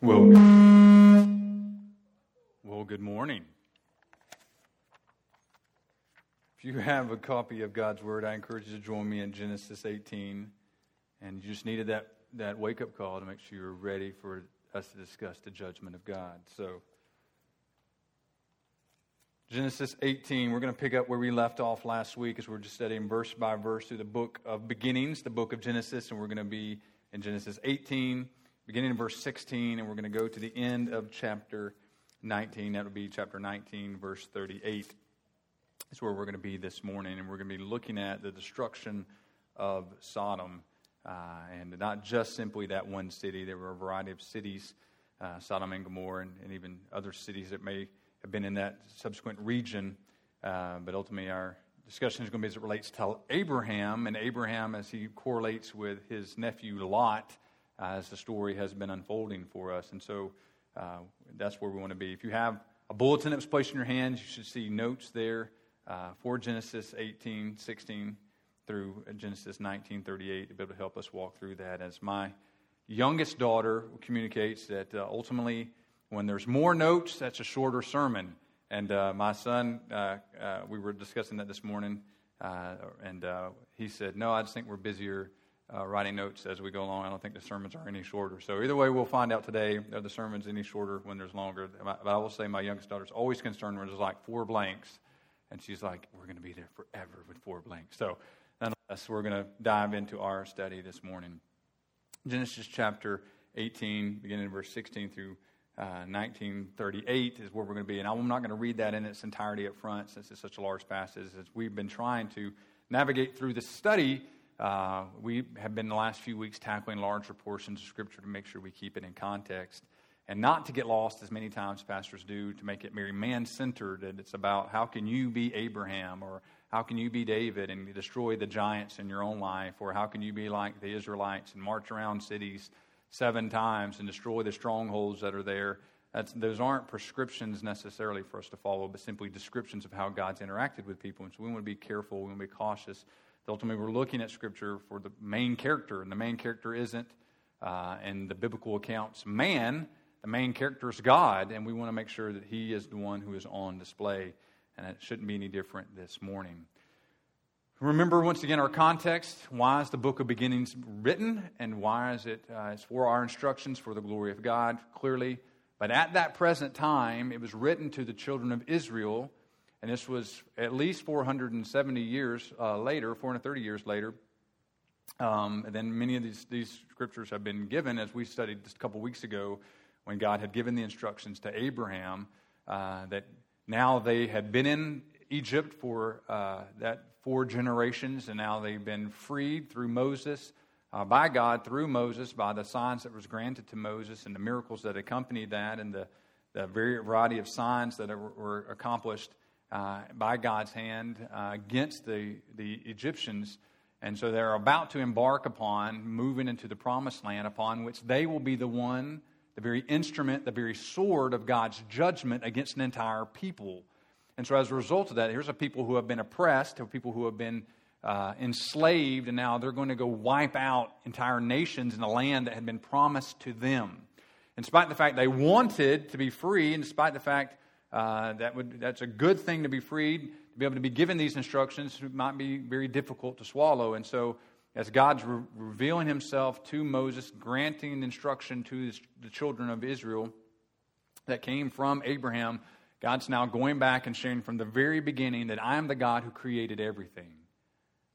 Well, well, good morning. If you have a copy of God's Word, I encourage you to join me in Genesis 18. And you just needed that, that wake up call to make sure you're ready for us to discuss the judgment of God. So, Genesis 18, we're going to pick up where we left off last week as we're just studying verse by verse through the book of beginnings, the book of Genesis, and we're going to be in Genesis 18, beginning in verse 16, and we're going to go to the end of chapter 19. That would be chapter 19, verse 38. That's where we're going to be this morning, and we're going to be looking at the destruction of Sodom. Uh, and not just simply that one city, there were a variety of cities, uh, Sodom and Gomorrah, and, and even other cities that may have been in that subsequent region. Uh, but ultimately, our discussion is going to be as it relates to Abraham, and Abraham as he correlates with his nephew Lot as the story has been unfolding for us. And so uh, that's where we want to be. If you have a bulletin that was placed in your hands, you should see notes there uh, for Genesis 18, 16 through Genesis 19, 38 to be able to help us walk through that. As my youngest daughter communicates that uh, ultimately when there's more notes, that's a shorter sermon. And uh, my son, uh, we were discussing that this morning, and he said, No, I just think we're busier uh, writing notes as we go along. I don't think the sermons are any shorter. So, either way, we'll find out today are the sermons any shorter when there's longer. But I will say, my youngest daughter's always concerned when there's like four blanks, and she's like, We're going to be there forever with four blanks. So, nonetheless, we're going to dive into our study this morning. Genesis chapter 18, beginning in verse 16 through 1938 uh, is where we're going to be. And I'm not going to read that in its entirety up front since it's such a large passage. As we've been trying to navigate through this study, uh, we have been the last few weeks tackling larger portions of Scripture to make sure we keep it in context and not to get lost as many times pastors do to make it very man centered. And it's about how can you be Abraham or how can you be David and destroy the giants in your own life or how can you be like the Israelites and march around cities seven times and destroy the strongholds that are there. That's, those aren't prescriptions necessarily for us to follow, but simply descriptions of how God's interacted with people. And so we want to be careful, we want to be cautious. Ultimately, we're looking at Scripture for the main character, and the main character isn't, uh, in the biblical accounts, man. The main character is God, and we want to make sure that He is the one who is on display. And it shouldn't be any different this morning. Remember once again our context. Why is the book of beginnings written, and why is it? Uh, it's for our instructions for the glory of God, clearly. But at that present time, it was written to the children of Israel, and this was at least 470 years uh, later, 430 years later. Um, and then many of these, these scriptures have been given, as we studied just a couple weeks ago, when God had given the instructions to Abraham uh, that now they had been in Egypt for uh, that four generations, and now they've been freed through Moses, uh, by God through Moses, by the signs that was granted to Moses and the miracles that accompanied that, and the, the variety of signs that were accomplished uh, by God's hand uh, against the, the Egyptians. And so they're about to embark upon moving into the promised land, upon which they will be the one, the very instrument, the very sword of God's judgment against an entire people. And so, as a result of that, here's a people who have been oppressed, people who have been uh, enslaved, and now they're going to go wipe out entire nations in a land that had been promised to them. In spite of the fact they wanted to be free, and despite the fact uh, that would, that's a good thing to be freed, to be able to be given these instructions might be very difficult to swallow. And so, as God's re- revealing himself to Moses, granting instruction to the children of Israel that came from Abraham God's now going back and sharing from the very beginning that I am the God who created everything.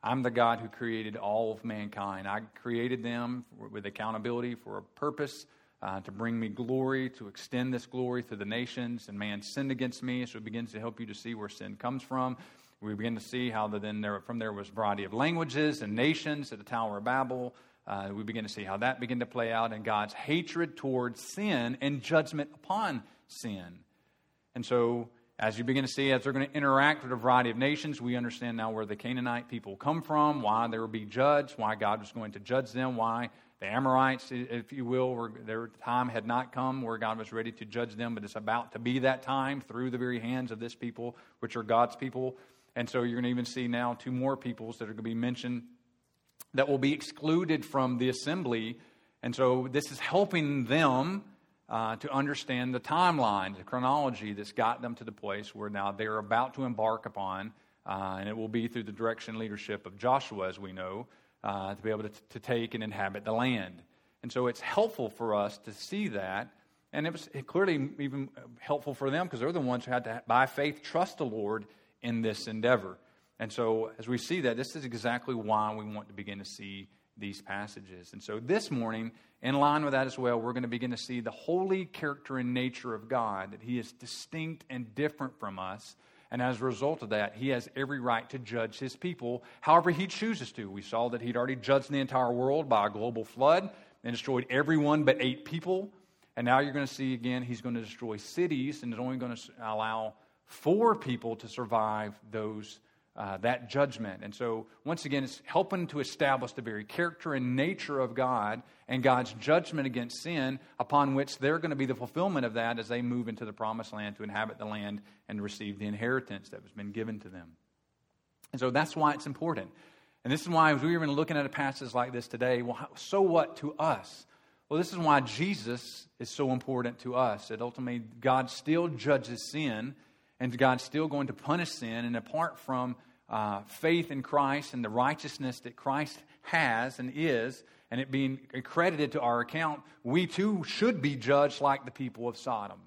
I'm the God who created all of mankind. I created them with accountability for a purpose, uh, to bring me glory, to extend this glory to the nations. And man sinned against me, so it begins to help you to see where sin comes from. We begin to see how the, then there, from there was a variety of languages and nations at the Tower of Babel. Uh, we begin to see how that began to play out and God's hatred towards sin and judgment upon sin. And so, as you begin to see, as they're going to interact with a variety of nations, we understand now where the Canaanite people come from, why they will be judged, why God was going to judge them, why the Amorites, if you will, were, their time had not come where God was ready to judge them, but it's about to be that time through the very hands of this people, which are God's people. And so you're going to even see now two more peoples that are going to be mentioned that will be excluded from the assembly. And so this is helping them uh, to understand the timeline, the chronology that's got them to the place where now they're about to embark upon, uh, and it will be through the direction leadership of Joshua, as we know, uh, to be able to, to take and inhabit the land. And so it's helpful for us to see that. And it was clearly even helpful for them because they're the ones who had to, by faith, trust the Lord in this endeavor. And so, as we see that, this is exactly why we want to begin to see these passages. And so, this morning, in line with that as well, we're going to begin to see the holy character and nature of God, that He is distinct and different from us. And as a result of that, He has every right to judge His people however He chooses to. We saw that He'd already judged the entire world by a global flood and destroyed everyone but eight people. And now you're going to see again, He's going to destroy cities and is only going to allow four people to survive those uh, that judgment. And so, once again, it's helping to establish the very character and nature of God and God's judgment against sin, upon which they're going to be the fulfillment of that as they move into the promised land to inhabit the land and receive the inheritance that has been given to them. And so, that's why it's important. And this is why, as we were even looking at a passage like this today, well, so what to us? Well, this is why Jesus is so important to us. That ultimately, God still judges sin and God's still going to punish sin. And apart from uh, faith in Christ and the righteousness that Christ has and is, and it being accredited to our account, we too should be judged like the people of Sodom.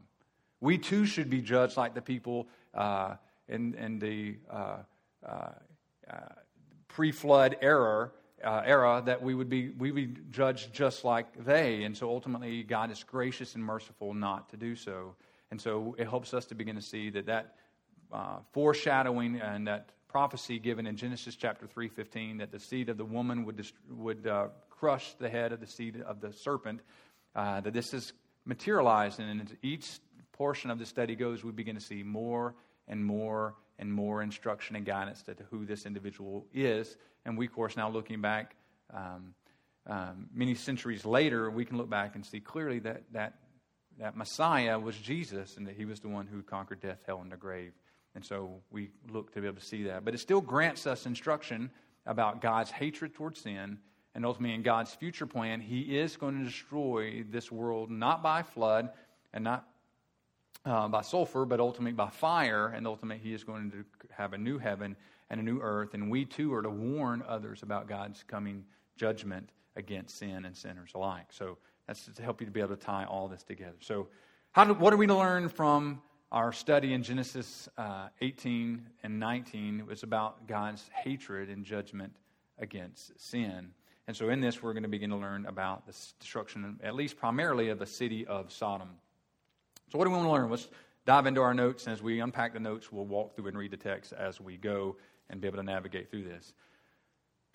We too should be judged like the people uh, in, in the uh, uh, uh pre flood era. Uh, era that we would be we would be judged just like they, and so ultimately God is gracious and merciful not to do so. And so it helps us to begin to see that that uh, foreshadowing and that prophecy given in Genesis chapter 3:15 that the seed of the woman would dist- would uh, crush the head of the seed of the serpent uh, that this is materialized and as each portion of the study goes we begin to see more and more and more instruction and guidance to who this individual is. And we of course now looking back um, um, many centuries later we can look back and see clearly that that that Messiah was Jesus and that he was the one who conquered death, hell, and the grave. And so we look to be able to see that. But it still grants us instruction about God's hatred towards sin and ultimately in God's future plan, he is going to destroy this world not by flood and not uh, by sulfur, but ultimately by fire. And ultimately, he is going to have a new heaven and a new earth. And we too are to warn others about God's coming judgment against sin and sinners alike. So that's to help you to be able to tie all this together. So, how do, what are we to learn from our study in Genesis uh, 18 and 19? It was about God's hatred and judgment against sin. And so, in this, we're going to begin to learn about the destruction, at least primarily, of the city of Sodom. So, what do we want to learn? Let's dive into our notes. And as we unpack the notes, we'll walk through and read the text as we go and be able to navigate through this.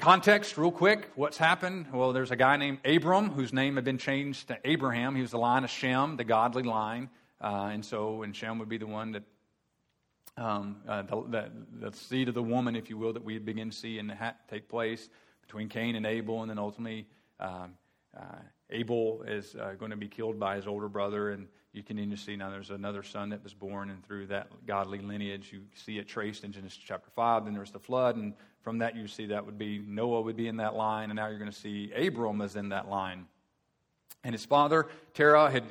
Context, real quick, what's happened? Well, there's a guy named Abram whose name had been changed to Abraham. He was the line of Shem, the godly line. Uh, and so, and Shem would be the one that, um, uh, the, the, the, seed of the woman, if you will, that we begin to see and take place between Cain and Abel. And then ultimately, um, uh, Abel is uh, going to be killed by his older brother. And you continue to see now there's another son that was born, and through that godly lineage, you see it traced in Genesis chapter 5. Then there's the flood, and from that, you see that would be Noah would be in that line, and now you're going to see Abram is in that line. And his father, Terah, had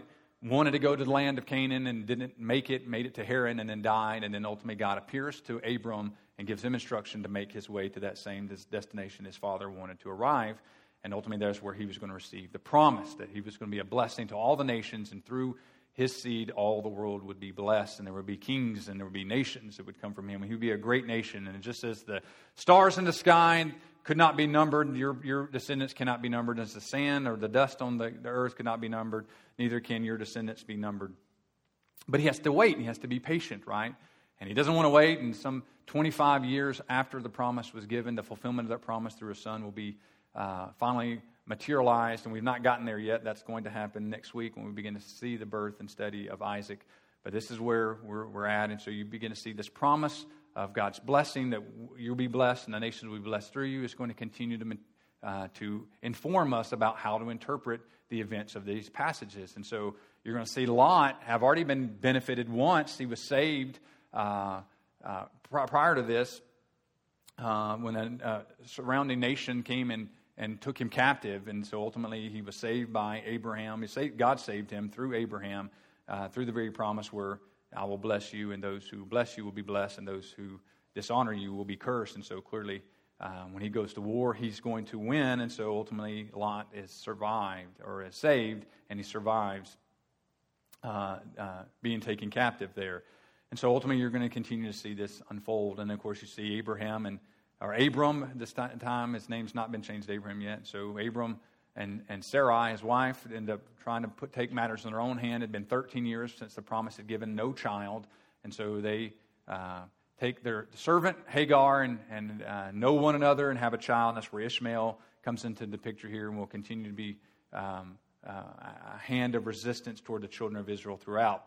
wanted to go to the land of Canaan and didn't make it, made it to Haran, and then died. And then ultimately, God appears to Abram and gives him instruction to make his way to that same destination his father wanted to arrive. And ultimately, that's where he was going to receive the promise that he was going to be a blessing to all the nations, and through his seed, all the world would be blessed, and there would be kings and there would be nations that would come from him. He would be a great nation. And it just says the stars in the sky could not be numbered, your, your descendants cannot be numbered as the sand or the dust on the, the earth could not be numbered, neither can your descendants be numbered. But he has to wait, and he has to be patient, right? And he doesn't want to wait, and some 25 years after the promise was given, the fulfillment of that promise through a son will be uh, finally materialized, and we've not gotten there yet. That's going to happen next week when we begin to see the birth and study of Isaac. But this is where we're, we're at, and so you begin to see this promise of God's blessing that you'll be blessed and the nations will be blessed through you is going to continue to, uh, to inform us about how to interpret the events of these passages. And so you're going to see Lot have already been benefited once. He was saved uh, uh, prior to this uh, when a surrounding nation came and and took him captive. And so ultimately, he was saved by Abraham. Saved, God saved him through Abraham, uh, through the very promise where I will bless you, and those who bless you will be blessed, and those who dishonor you will be cursed. And so clearly, uh, when he goes to war, he's going to win. And so ultimately, Lot is survived or is saved, and he survives uh, uh, being taken captive there. And so ultimately, you're going to continue to see this unfold. And of course, you see Abraham and or Abram this time. His name's not been changed to Abraham yet. So Abram and, and Sarai, his wife, end up trying to put, take matters in their own hand. It had been 13 years since the promise had given no child. And so they uh, take their servant Hagar and, and uh, know one another and have a child. And that's where Ishmael comes into the picture here and will continue to be um, uh, a hand of resistance toward the children of Israel throughout.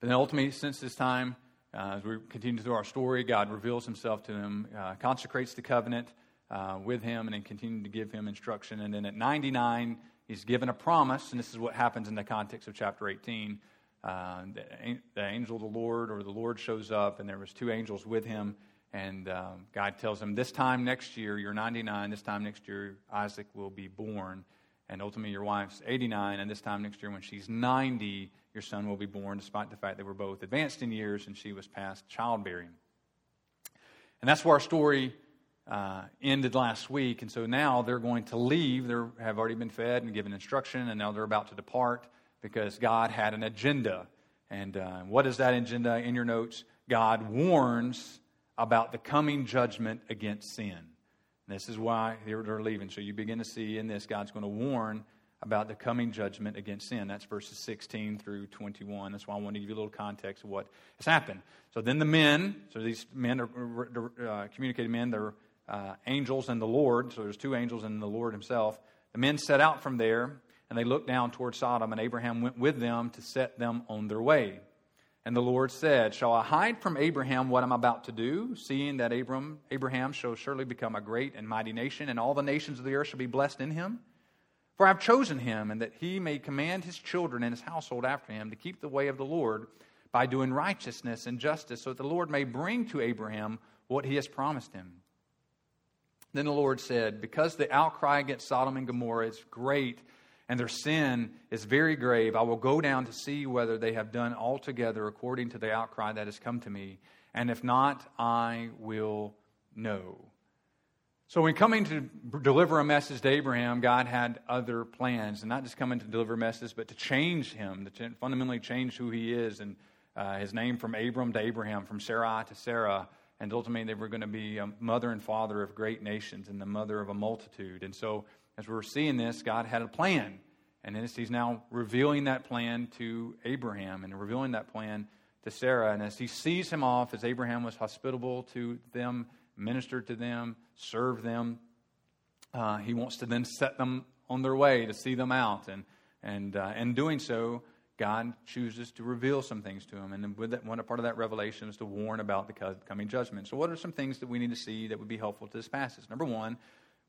But then ultimately, since this time, uh, as we continue through our story, God reveals himself to him, uh, consecrates the covenant uh, with him, and then continues to give him instruction. And then at 99, he's given a promise, and this is what happens in the context of chapter 18. Uh, the, the, angel of the Lord, or the Lord shows up, and there was two angels with him, and um, God tells him, "This time next year, you're 99. This time next year, Isaac will be born." And ultimately, your wife's 89, and this time next year, when she's 90, your son will be born, despite the fact that they were both advanced in years and she was past childbearing. And that's where our story uh, ended last week. And so now they're going to leave. They have already been fed and given instruction, and now they're about to depart because God had an agenda. And uh, what is that agenda in your notes? God warns about the coming judgment against sin. This is why they're leaving. So you begin to see in this, God's going to warn about the coming judgment against sin. That's verses 16 through 21. That's why I want to give you a little context of what has happened. So then the men, so these men are uh, communicated men, they're uh, angels and the Lord. So there's two angels and the Lord himself. The men set out from there and they looked down toward Sodom, and Abraham went with them to set them on their way. And the Lord said, Shall I hide from Abraham what I'm about to do, seeing that Abram, Abraham shall surely become a great and mighty nation, and all the nations of the earth shall be blessed in him? For I have chosen him, and that he may command his children and his household after him to keep the way of the Lord by doing righteousness and justice, so that the Lord may bring to Abraham what he has promised him. Then the Lord said, Because the outcry against Sodom and Gomorrah is great, and their sin is very grave. I will go down to see whether they have done altogether according to the outcry that has come to me. And if not, I will know. So, when coming to deliver a message to Abraham, God had other plans, and not just coming to deliver a message, but to change him, to fundamentally change who he is, and uh, his name from Abram to Abraham, from Sarai to Sarah, and ultimately they were going to be a mother and father of great nations and the mother of a multitude. And so, as we are seeing this, God had a plan. And as he's now revealing that plan to Abraham and revealing that plan to Sarah. And as he sees him off, as Abraham was hospitable to them, ministered to them, served them, uh, he wants to then set them on their way to see them out. And, and uh, in doing so, God chooses to reveal some things to him. And with that, one part of that revelation is to warn about the coming judgment. So, what are some things that we need to see that would be helpful to this passage? Number one,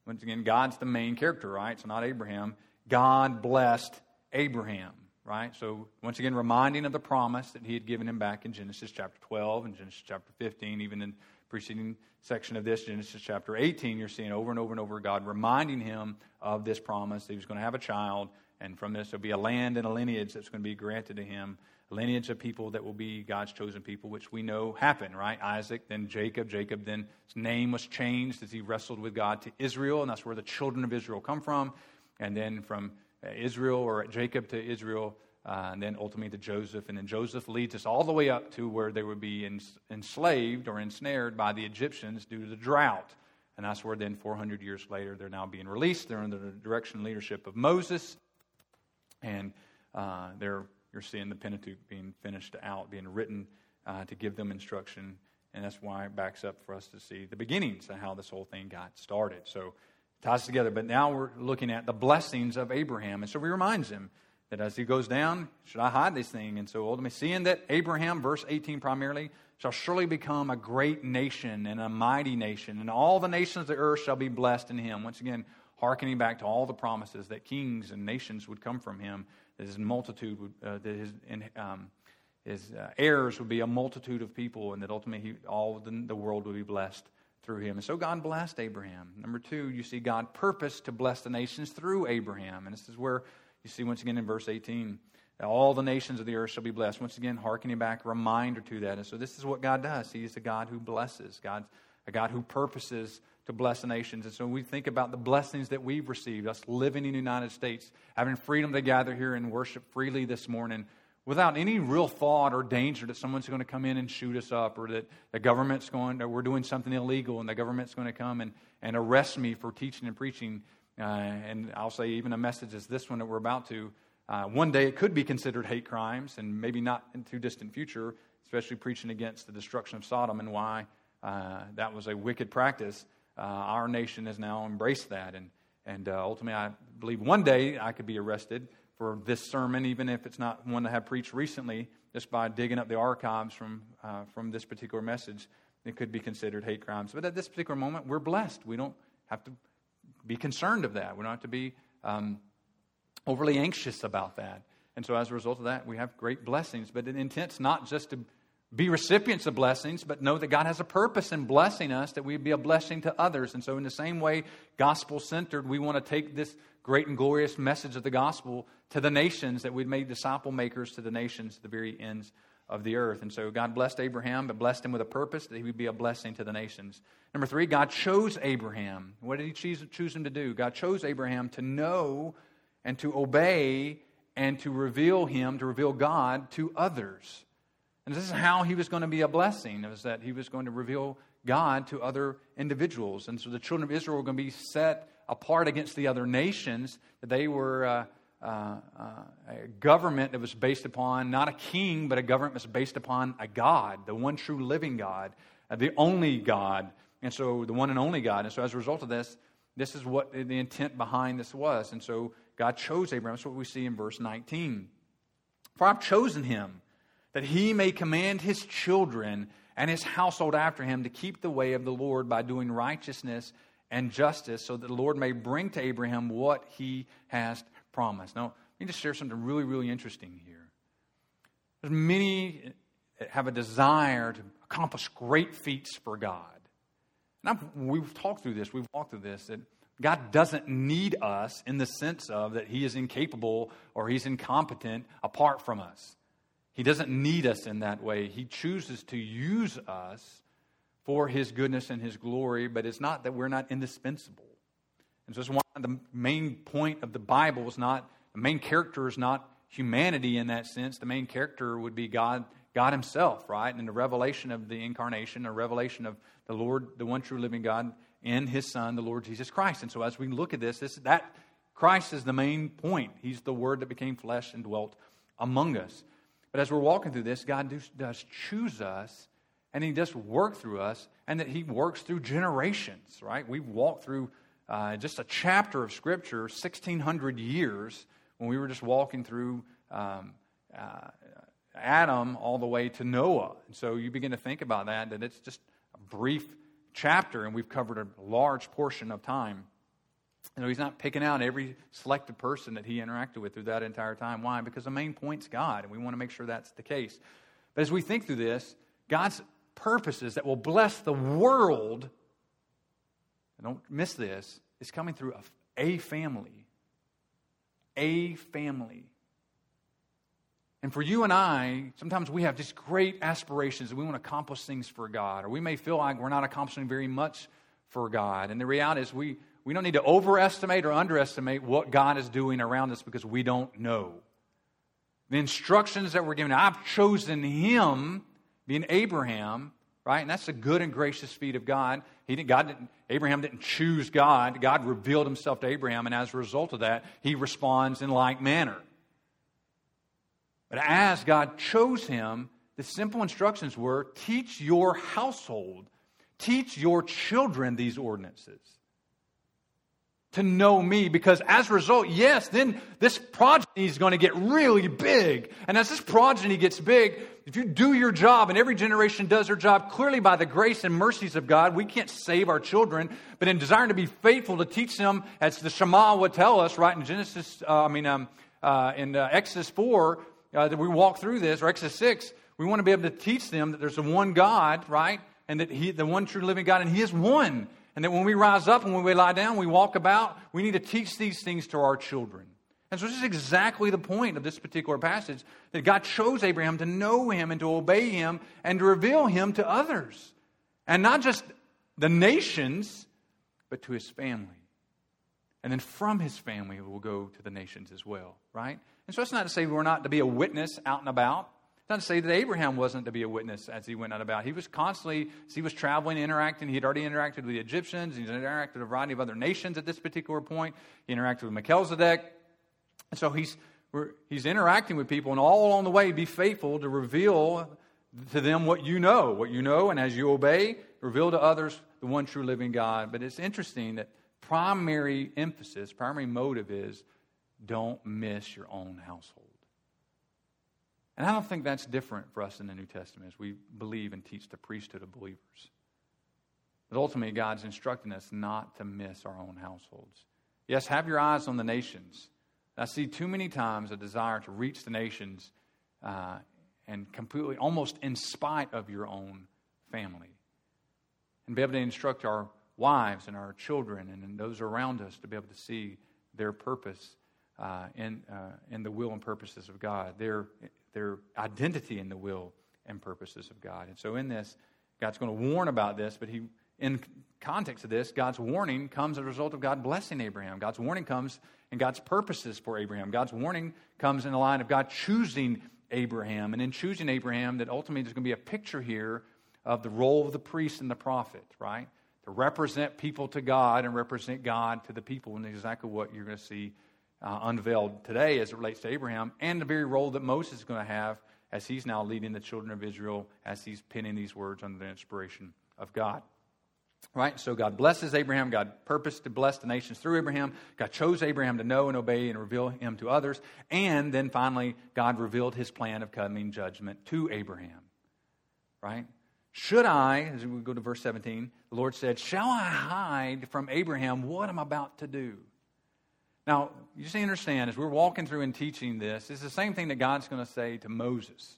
once again, God's the main character, right? So not Abraham. God blessed Abraham, right? So once again, reminding of the promise that he had given him back in Genesis chapter 12 and Genesis chapter 15, even in preceding section of this, Genesis chapter 18, you're seeing over and over and over God reminding him of this promise that he was going to have a child, and from this there'll be a land and a lineage that's going to be granted to him a lineage of people that will be God's chosen people, which we know happened, right? Isaac, then Jacob. Jacob, then his name was changed as he wrestled with God to Israel, and that's where the children of Israel come from. And then from Israel or Jacob to Israel, uh, and then ultimately to Joseph. And then Joseph leads us all the way up to where they would be enslaved or ensnared by the Egyptians due to the drought. And that's where then 400 years later, they're now being released. They're under the direction and leadership of Moses. And uh, they're you're seeing the Pentateuch being finished out, being written uh, to give them instruction. And that's why it backs up for us to see the beginnings of how this whole thing got started. So it ties together. But now we're looking at the blessings of Abraham. And so he reminds him that as he goes down, should I hide this thing? And so ultimately, seeing that Abraham, verse 18 primarily, shall surely become a great nation and a mighty nation, and all the nations of the earth shall be blessed in him. Once again, hearkening back to all the promises that kings and nations would come from him that his multitude would, uh, that his, um, his uh, heirs would be a multitude of people, and that ultimately he, all the, the world would be blessed through him. And so God blessed Abraham. Number two, you see God purposed to bless the nations through Abraham. And this is where you see once again in verse 18 all the nations of the earth shall be blessed. Once again, harkening back, reminder to that. And so this is what God does. He is a God who blesses, God's a God who purposes to bless the nations. And so when we think about the blessings that we've received, us living in the United States, having freedom to gather here and worship freely this morning, without any real thought or danger that someone's going to come in and shoot us up or that the government's going, or we're doing something illegal and the government's going to come and, and arrest me for teaching and preaching. Uh, and I'll say, even a message as this one that we're about to. Uh, one day it could be considered hate crimes, and maybe not in too distant future, especially preaching against the destruction of Sodom and why uh, that was a wicked practice. Uh, our nation has now embraced that, and and uh, ultimately, I believe one day I could be arrested for this sermon, even if it's not one that I have preached recently, just by digging up the archives from uh, from this particular message. It could be considered hate crimes, but at this particular moment, we're blessed. We don't have to be concerned of that. We don't have to be um, overly anxious about that. And so, as a result of that, we have great blessings. But the intent's not just to be recipients of blessings, but know that God has a purpose in blessing us, that we be a blessing to others. And so, in the same way, gospel centered, we want to take this great and glorious message of the gospel to the nations, that we'd made disciple makers to the nations, to the very ends of the earth. And so, God blessed Abraham, but blessed him with a purpose that he would be a blessing to the nations. Number three, God chose Abraham. What did he choose, choose him to do? God chose Abraham to know and to obey and to reveal Him, to reveal God to others. And this is how He was going to be a blessing, was that He was going to reveal God to other individuals. And so the children of Israel were going to be set apart against the other nations. That they were uh, uh, uh, a government that was based upon not a king, but a government that was based upon a God, the one true living God, uh, the only God. And so the one and only God. And so as a result of this, this is what the intent behind this was. And so God chose Abraham. That's what we see in verse 19. For I've chosen him that he may command his children and his household after him to keep the way of the Lord by doing righteousness and justice, so that the Lord may bring to Abraham what he has promised. Now, let me just share something really, really interesting here. There's many that have a desire to accomplish great feats for God. And I've, we've talked through this, we've walked through this, that God doesn't need us in the sense of that He is incapable or He's incompetent apart from us. He doesn't need us in that way. He chooses to use us for His goodness and His glory, but it's not that we're not indispensable. And so, that's one the main point of the Bible is not the main character is not humanity in that sense. The main character would be God, God Himself, right? And the revelation of the incarnation, a revelation of the Lord, the one true living God, in his son, the Lord Jesus Christ. And so as we look at this, this that Christ is the main point. He's the word that became flesh and dwelt among us. But as we're walking through this, God does, choose us and he does work through us and that he works through generations, right? We've walked through uh, just a chapter of Scripture, 1,600 years, when we were just walking through um, uh, Adam all the way to Noah. And so you begin to think about that, that it's just a brief chapter, and we've covered a large portion of time. You know, he's not picking out every selected person that he interacted with through that entire time. Why? Because the main point's God, and we want to make sure that's the case. But as we think through this, God's purposes that will bless the world, don't miss this, is coming through a, a family. A family. And for you and I, sometimes we have just great aspirations and we want to accomplish things for God, or we may feel like we're not accomplishing very much for God. And the reality is, we, we don't need to overestimate or underestimate what God is doing around us because we don't know. The instructions that we're given, I've chosen him, being Abraham, right? And that's the good and gracious feat of God. He didn't, God didn't, Abraham didn't choose God. God revealed himself to Abraham, and as a result of that, he responds in like manner. But as God chose him, the simple instructions were teach your household, teach your children these ordinances to know me because as a result, yes, then this progeny is going to get really big. And as this progeny gets big, if you do your job and every generation does their job clearly by the grace and mercies of God, we can't save our children, but in desiring to be faithful to teach them, as the Shema would tell us, right in Genesis, uh, I mean, um, uh, in uh, Exodus 4, uh, that we walk through this, or Exodus 6, we want to be able to teach them that there's a one God, right? and that He, the one true living God, and He is one. And that when we rise up and when we lie down, we walk about, we need to teach these things to our children. And so this is exactly the point of this particular passage that God chose Abraham to know him and to obey him and to reveal him to others. And not just the nations, but to his family. And then from his family, it will go to the nations as well, right? And so it's not to say we're not to be a witness out and about. Not to say that Abraham wasn't to be a witness as he went out about. He was constantly, as he was traveling, interacting. He had already interacted with the Egyptians. He's interacted with a variety of other nations at this particular point. He interacted with Melchizedek. And so he's, he's interacting with people, and all along the way, be faithful to reveal to them what you know, what you know, and as you obey, reveal to others the one true living God. But it's interesting that primary emphasis, primary motive is don't miss your own household. And I don't think that's different for us in the New Testament as we believe and teach the priesthood of believers. But ultimately, God's instructing us not to miss our own households. Yes, have your eyes on the nations. I see too many times a desire to reach the nations uh, and completely, almost in spite of your own family. And be able to instruct our wives and our children and those around us to be able to see their purpose uh, in, uh, in the will and purposes of God, their, their identity in the will and purposes of God. And so, in this, God's going to warn about this, but he, in context of this, God's warning comes as a result of God blessing Abraham. God's warning comes in God's purposes for Abraham. God's warning comes in the line of God choosing Abraham. And in choosing Abraham, that ultimately there's going to be a picture here of the role of the priest and the prophet, right? To represent people to God and represent God to the people. And exactly what you're going to see uh, unveiled today as it relates to Abraham and the very role that Moses is going to have as he's now leading the children of Israel as he's penning these words under the inspiration of God. Right? So God blesses Abraham. God purposed to bless the nations through Abraham. God chose Abraham to know and obey and reveal him to others. And then finally, God revealed his plan of coming judgment to Abraham. Right? Should I, as we go to verse 17, the Lord said, Shall I hide from Abraham what I'm about to do? Now, you just understand, as we're walking through and teaching this, it's the same thing that God's going to say to Moses.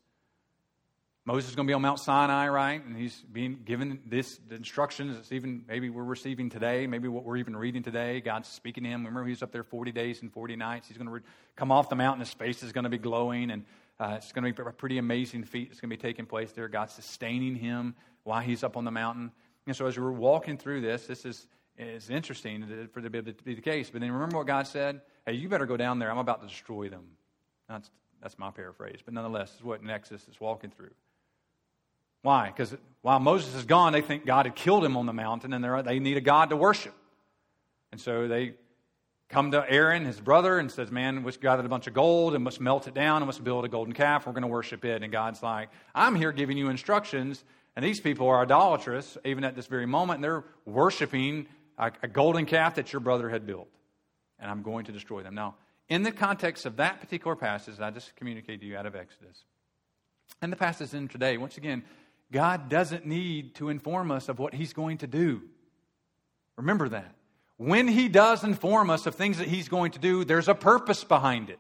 Moses is going to be on Mount Sinai, right? And he's being given this instructions. It's even maybe we're receiving today, maybe what we're even reading today. God's speaking to him. Remember, he's up there 40 days and 40 nights. He's going to re- come off the mountain. His face is going to be glowing, and uh, it's going to be a pretty amazing feat that's going to be taking place there. God's sustaining him while he's up on the mountain. And so, as we're walking through this, this is it's interesting for it to be, the case. But then remember what God said? Hey, you better go down there. I'm about to destroy them. That's, that's my paraphrase. But nonetheless, is what Exodus is walking through. Why? Because while Moses is gone, they think God had killed him on the mountain and they need a God to worship. And so they come to Aaron, his brother, and says, Man, let's gather a bunch of gold and let's melt it down and let's build a golden calf. We're going to worship it. And God's like, I'm here giving you instructions. And these people are idolatrous, even at this very moment, and they're worshiping a, a golden calf that your brother had built. And I'm going to destroy them. Now, in the context of that particular passage, I just communicated to you out of Exodus, and the passage in today, once again, God doesn't need to inform us of what He's going to do. Remember that. When He does inform us of things that He's going to do, there's a purpose behind it.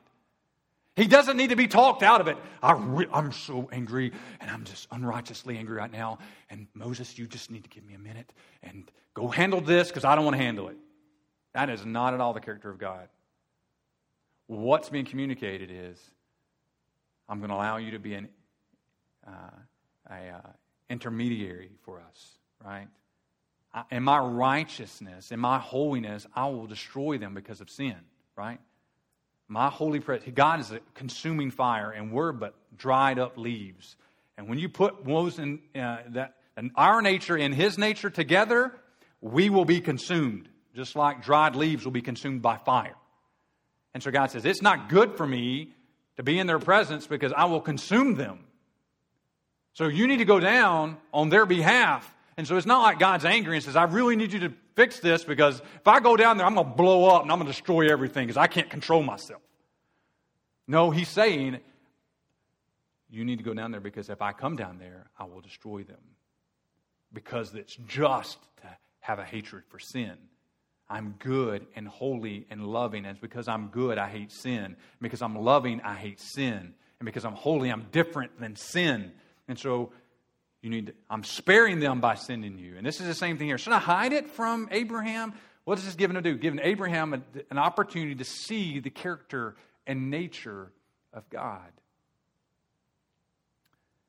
He doesn't need to be talked out of it. I am so angry, and I'm just unrighteously angry right now. And Moses, you just need to give me a minute and go handle this because I don't want to handle it. That is not at all the character of God. What's being communicated is I'm going to allow you to be an uh, a, uh, intermediary for us, right? I, in my righteousness, in my holiness, I will destroy them because of sin, right? My holy presence, God is a consuming fire, and we're but dried up leaves. And when you put those in, uh, that, and our nature and His nature together, we will be consumed, just like dried leaves will be consumed by fire. And so God says, It's not good for me to be in their presence because I will consume them. So you need to go down on their behalf. And so it's not like God's angry and says, I really need you to fix this because if I go down there, I'm going to blow up and I'm going to destroy everything because I can't control myself. No, he's saying, you need to go down there because if I come down there, I will destroy them. Because it's just to have a hatred for sin. I'm good and holy and loving. And it's because I'm good, I hate sin. Because I'm loving, I hate sin. And because I'm holy, I'm different than sin. And so You need to, I'm sparing them by sending you. And this is the same thing here. Should I hide it from Abraham? What is this given to do? Giving Abraham a, an opportunity to see the character and nature of God.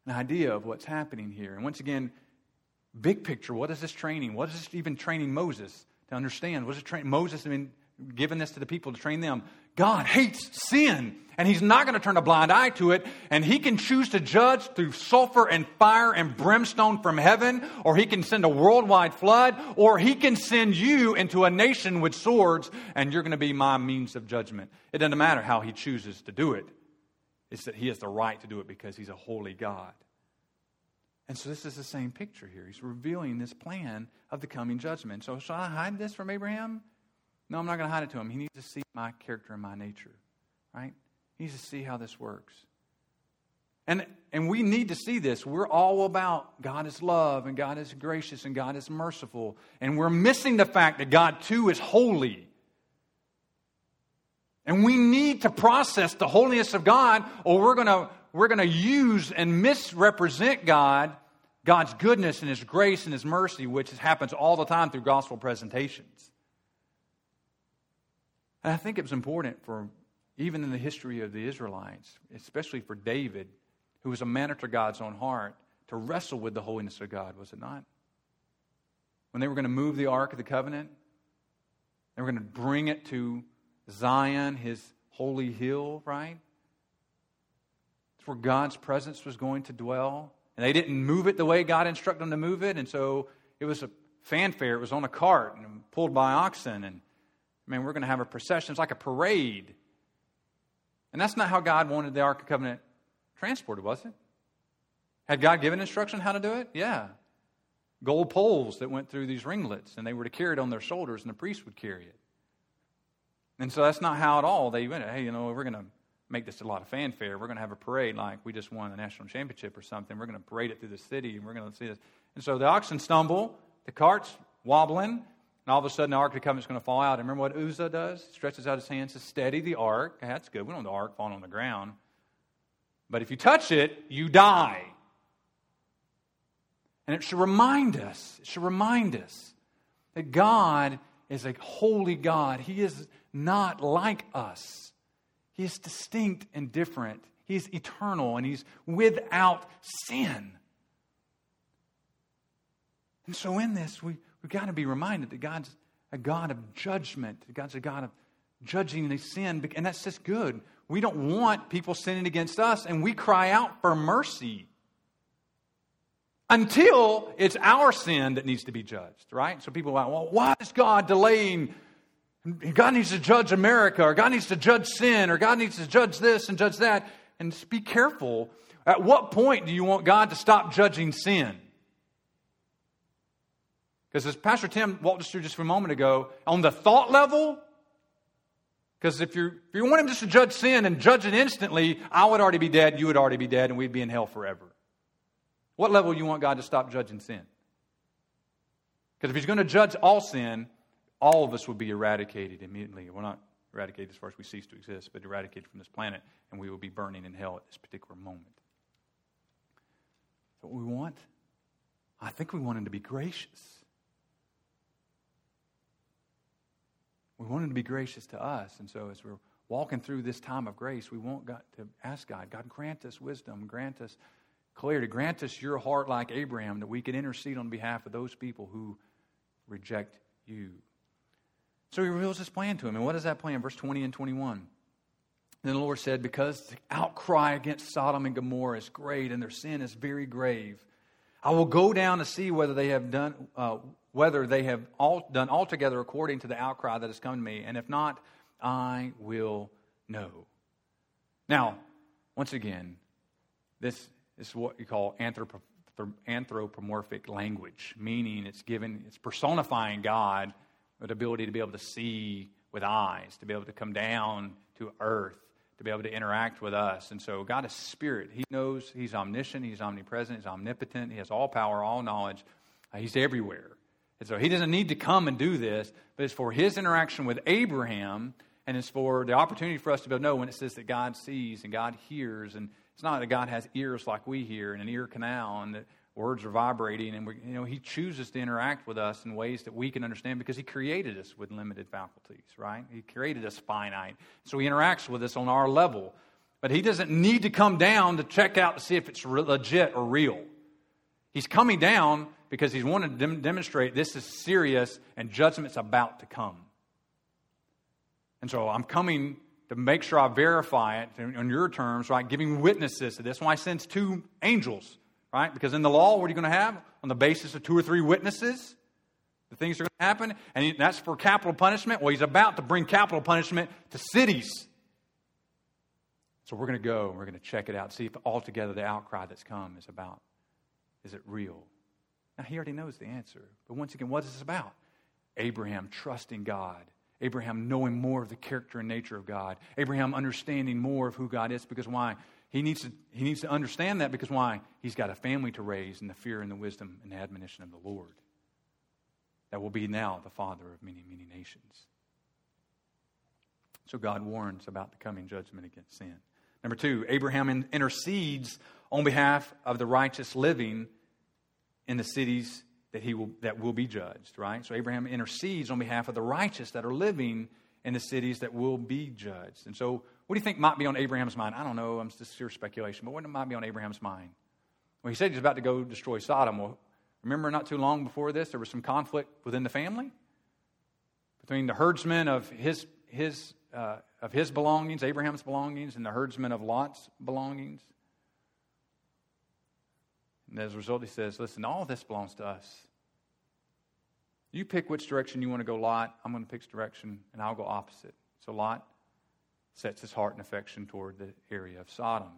An idea of what's happening here. And once again, big picture, what is this training? What is this even training Moses to understand? What is it Moses? I mean, giving this to the people to train them. God hates sin, and He's not going to turn a blind eye to it. And He can choose to judge through sulfur and fire and brimstone from heaven, or He can send a worldwide flood, or He can send you into a nation with swords, and you're going to be my means of judgment. It doesn't matter how He chooses to do it, it's that He has the right to do it because He's a holy God. And so this is the same picture here. He's revealing this plan of the coming judgment. So, shall I hide this from Abraham? No, I'm not going to hide it to him. He needs to see my character and my nature, right? He needs to see how this works. And, and we need to see this. We're all about God is love and God is gracious and God is merciful. And we're missing the fact that God, too, is holy. And we need to process the holiness of God, or we're going to, we're going to use and misrepresent God, God's goodness and His grace and His mercy, which happens all the time through gospel presentations. And I think it was important for, even in the history of the Israelites, especially for David, who was a man after God's own heart, to wrestle with the holiness of God, was it not? When they were going to move the Ark of the Covenant, they were going to bring it to Zion, his holy hill, right? It's where God's presence was going to dwell. And they didn't move it the way God instructed them to move it. And so it was a fanfare. It was on a cart and pulled by oxen. And I mean, we're going to have a procession. It's like a parade. And that's not how God wanted the Ark of Covenant transported, was it? Had God given instruction how to do it? Yeah. Gold poles that went through these ringlets, and they were to carry it on their shoulders, and the priest would carry it. And so that's not how at all they went, hey, you know, we're going to make this a lot of fanfare. We're going to have a parade like we just won the national championship or something. We're going to parade it through the city, and we're going to see this. And so the oxen stumble, the cart's wobbling, and all of a sudden, the Ark of the Covenant is going to fall out. And remember what Uzzah does? He Stretches out his hands to steady the Ark. That's good. We don't want the Ark falling on the ground. But if you touch it, you die. And it should remind us, it should remind us that God is a holy God. He is not like us, He is distinct and different. He's eternal and He's without sin. And so, in this, we, We've got to be reminded that God's a God of judgment. God's a God of judging the sin, and that's just good. We don't want people sinning against us, and we cry out for mercy until it's our sin that needs to be judged, right? So people are like, well, why is God delaying? God needs to judge America, or God needs to judge sin, or God needs to judge this and judge that. And just be careful. At what point do you want God to stop judging sin? Because as Pastor Tim walked us through just a moment ago, on the thought level, because if, you if you want him just to judge sin and judge it instantly, I would already be dead, you would already be dead, and we'd be in hell forever. What level do you want God to stop judging sin? Because if he's going to judge all sin, all of us would be eradicated immediately. We're not eradicated as far as we cease to exist, but eradicated from this planet, and we will be burning in hell at this particular moment. What we want. I think we want him to be gracious. We want Him to be gracious to us. And so as we're walking through this time of grace, we want God to ask God, God, grant us wisdom, grant us clarity, grant us your heart like Abraham that we can intercede on behalf of those people who reject you. So he reveals his plan to him. And what is that plan? Verse 20 and 21. Then the Lord said, Because the outcry against Sodom and Gomorrah is great and their sin is very grave, I will go down to see whether they have done uh, whether they have all done altogether according to the outcry that has come to me, and if not, I will know. Now, once again, this is what you call anthropomorphic language, meaning it's given, it's personifying God with ability to be able to see with eyes, to be able to come down to earth, be able to interact with us. And so God is spirit. He knows He's omniscient, He's omnipresent, He's omnipotent, He has all power, all knowledge. Uh, he's everywhere. And so he doesn't need to come and do this, but it's for his interaction with Abraham, and it's for the opportunity for us to be able to know when it says that God sees and God hears, and it's not that God has ears like we hear and an ear canal, and that words are vibrating, and we, you know, He chooses to interact with us in ways that we can understand because He created us with limited faculties, right? He created us finite. So He interacts with us on our level. But He doesn't need to come down to check out to see if it's legit or real. He's coming down because He's wanting to dem- demonstrate this is serious and judgment's about to come. And so I'm coming to make sure I verify it on your terms, right? Giving witnesses to this. Why I sends two angels right? Because in the law, what are you going to have? On the basis of two or three witnesses, the things are going to happen. And that's for capital punishment. Well, he's about to bring capital punishment to cities. So we're going to go and we're going to check it out, see if altogether the outcry that's come is about is it real? Now, he already knows the answer. But once again, what is this about? Abraham trusting God. Abraham knowing more of the character and nature of God. Abraham understanding more of who God is because why? He needs, to, he needs to understand that because why? He's got a family to raise in the fear and the wisdom and the admonition of the Lord. That will be now the father of many, many nations. So God warns about the coming judgment against sin. Number two, Abraham intercedes on behalf of the righteous living in the cities that, he will, that will be judged, right? So Abraham intercedes on behalf of the righteous that are living in the cities that will be judged. And so what do you think might be on Abraham's mind? I don't know. I'm just pure speculation. But what might be on Abraham's mind? Well, he said he's about to go destroy Sodom. Well, remember not too long before this, there was some conflict within the family between the herdsmen of his, his, uh, of his belongings, Abraham's belongings, and the herdsmen of Lot's belongings. And as a result, he says, Listen, all this belongs to us. You pick which direction you want to go, Lot. I'm going to pick direction, and I'll go opposite. So Lot sets his heart and affection toward the area of Sodom.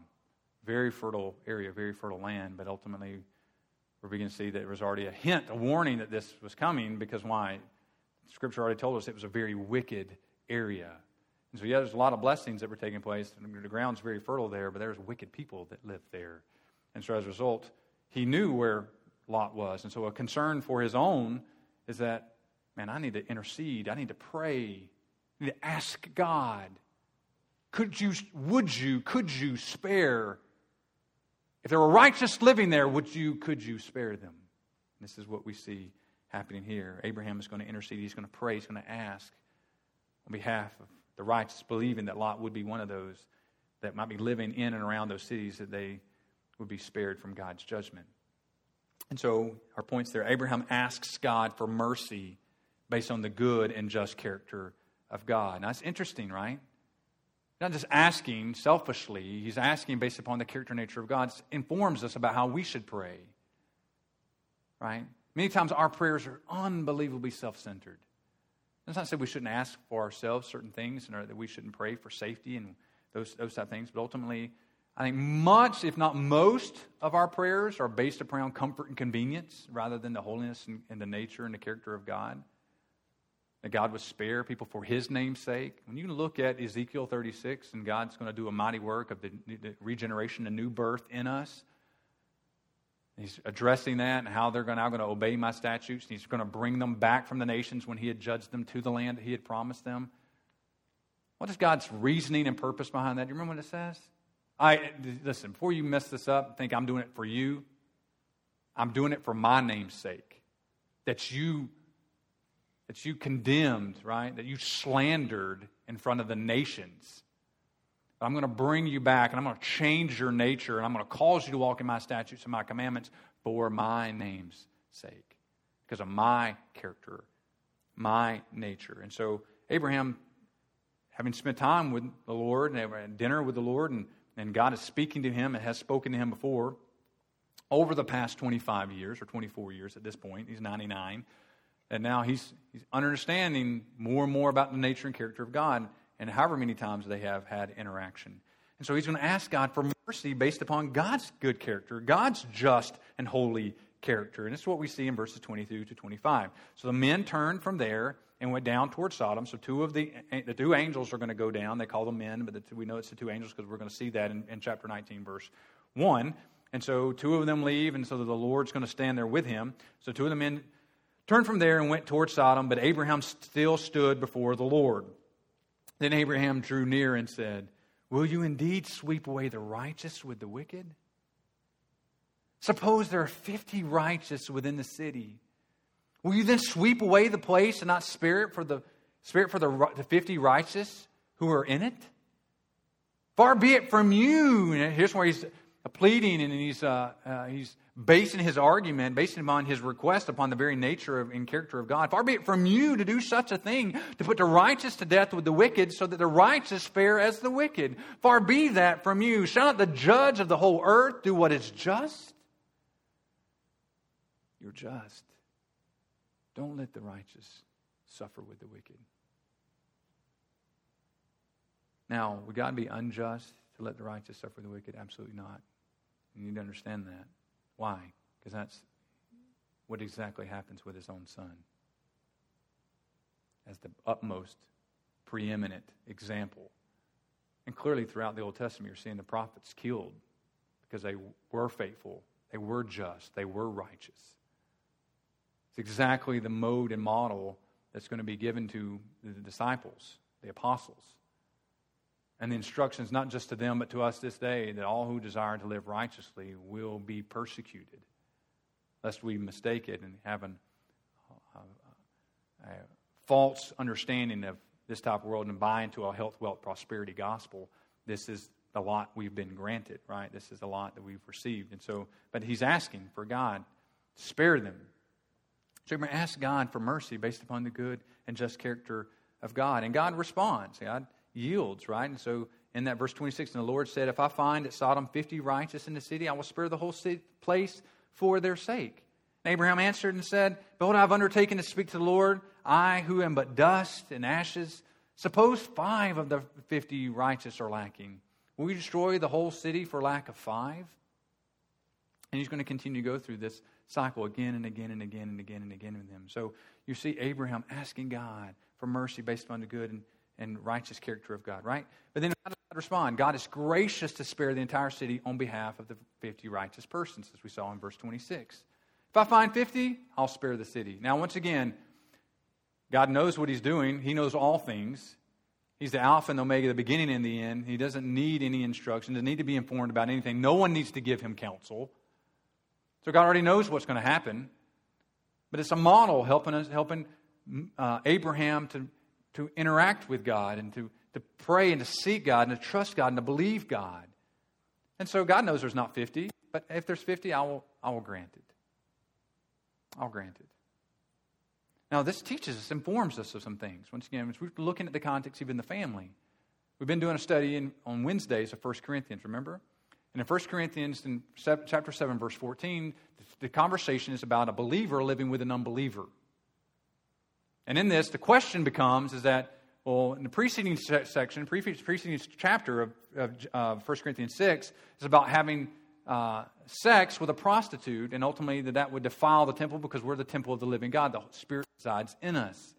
Very fertile area, very fertile land, but ultimately we're beginning to see that there was already a hint, a warning that this was coming because why? Scripture already told us it was a very wicked area. And so, yeah, there's a lot of blessings that were taking place. The ground's very fertile there, but there's wicked people that lived there. And so, as a result, he knew where Lot was. And so, a concern for his own is that, man, I need to intercede. I need to pray. I need to ask God could you, would you, could you spare? If there were righteous living there, would you, could you spare them? This is what we see happening here. Abraham is going to intercede. He's going to pray. He's going to ask on behalf of the righteous, believing that Lot would be one of those that might be living in and around those cities that they would be spared from God's judgment. And so our points there Abraham asks God for mercy based on the good and just character of God. Now, it's interesting, right? Not just asking selfishly, he's asking based upon the character nature of God. Informs us about how we should pray. Right? Many times our prayers are unbelievably self centered. That's not to say we shouldn't ask for ourselves certain things and that we shouldn't pray for safety and those, those type of things, but ultimately, I think much, if not most, of our prayers are based upon comfort and convenience rather than the holiness and, and the nature and the character of God that God would spare people for his name's sake. When you look at Ezekiel 36 and God's going to do a mighty work of the, the regeneration, a new birth in us, he's addressing that and how they're going, now going to obey my statutes. And he's going to bring them back from the nations when he had judged them to the land that he had promised them. What is God's reasoning and purpose behind that? Do you remember what it says? I listen, before you mess this up, think I'm doing it for you. I'm doing it for my name's sake. That you that you condemned, right? That you slandered in front of the nations. But I'm going to bring you back and I'm going to change your nature and I'm going to cause you to walk in my statutes and my commandments for my name's sake, because of my character, my nature. And so, Abraham, having spent time with the Lord and dinner with the Lord, and, and God is speaking to him and has spoken to him before over the past 25 years or 24 years at this point, he's 99. And now he's, he's understanding more and more about the nature and character of God, and however many times they have had interaction. And so he's going to ask God for mercy based upon God's good character, God's just and holy character. And is what we see in verses 22 to 25. So the men turned from there and went down toward Sodom. So two of the, the two angels are going to go down. They call them men, but the, we know it's the two angels because we're going to see that in, in chapter 19, verse 1. And so two of them leave, and so the Lord's going to stand there with him. So two of the men turned from there and went toward Sodom, but Abraham still stood before the Lord. Then Abraham drew near and said, Will you indeed sweep away the righteous with the wicked? Suppose there are 50 righteous within the city. Will you then sweep away the place and not spare it for the spirit for the, the 50 righteous who are in it? Far be it from you. And here's where he's pleading and he's, uh, uh, he's basing his argument, basing upon his request upon the very nature of, and character of God. Far be it from you to do such a thing, to put the righteous to death with the wicked, so that the righteous fare as the wicked. Far be that from you. Shall not the judge of the whole earth do what is just? You're just. Don't let the righteous suffer with the wicked. Now, would God be unjust to let the righteous suffer the wicked? Absolutely not. You need to understand that. Why? Because that's what exactly happens with his own son. As the utmost preeminent example. And clearly, throughout the Old Testament, you're seeing the prophets killed because they were faithful, they were just, they were righteous. It's exactly the mode and model that's going to be given to the disciples, the apostles. And the instructions, not just to them, but to us this day, that all who desire to live righteously will be persecuted, lest we mistake it and have an, uh, a, a false understanding of this type of world and buy into a health, wealth, prosperity gospel. This is the lot we've been granted, right? This is the lot that we've received. And so, but he's asking for God spare them, so going ask God for mercy based upon the good and just character of God. And God responds. God yields, right? And so in that verse 26, and the Lord said, If I find at Sodom 50 righteous in the city, I will spare the whole city, place for their sake. And Abraham answered and said, Behold, I have undertaken to speak to the Lord, I who am but dust and ashes. Suppose five of the 50 righteous are lacking. Will you destroy the whole city for lack of five? And he's going to continue to go through this cycle again and again and again and again and again with him. So you see Abraham asking God for mercy based upon the good and, and righteous character of God, right? But then how does God respond? God is gracious to spare the entire city on behalf of the 50 righteous persons, as we saw in verse 26. If I find 50, I'll spare the city. Now, once again, God knows what he's doing. He knows all things. He's the Alpha and Omega, the beginning and the end. He doesn't need any instruction, doesn't need to be informed about anything. No one needs to give him counsel. So God already knows what's going to happen. But it's a model helping us, helping uh, Abraham to, to interact with God and to, to pray and to seek God and to trust God and to believe God. And so God knows there's not 50, but if there's 50, I will, I will grant it. I'll grant it. Now, this teaches us, informs us of some things. Once again, we're looking at the context, even the family. We've been doing a study in, on Wednesdays of 1 Corinthians, remember? And in 1 Corinthians, in chapter 7, verse 14, the conversation is about a believer living with an unbeliever. And in this, the question becomes is that, well, in the preceding section, preceding chapter of, of uh, 1 Corinthians 6, is about having uh, sex with a prostitute, and ultimately that that would defile the temple because we're the temple of the living God. The Spirit resides in us.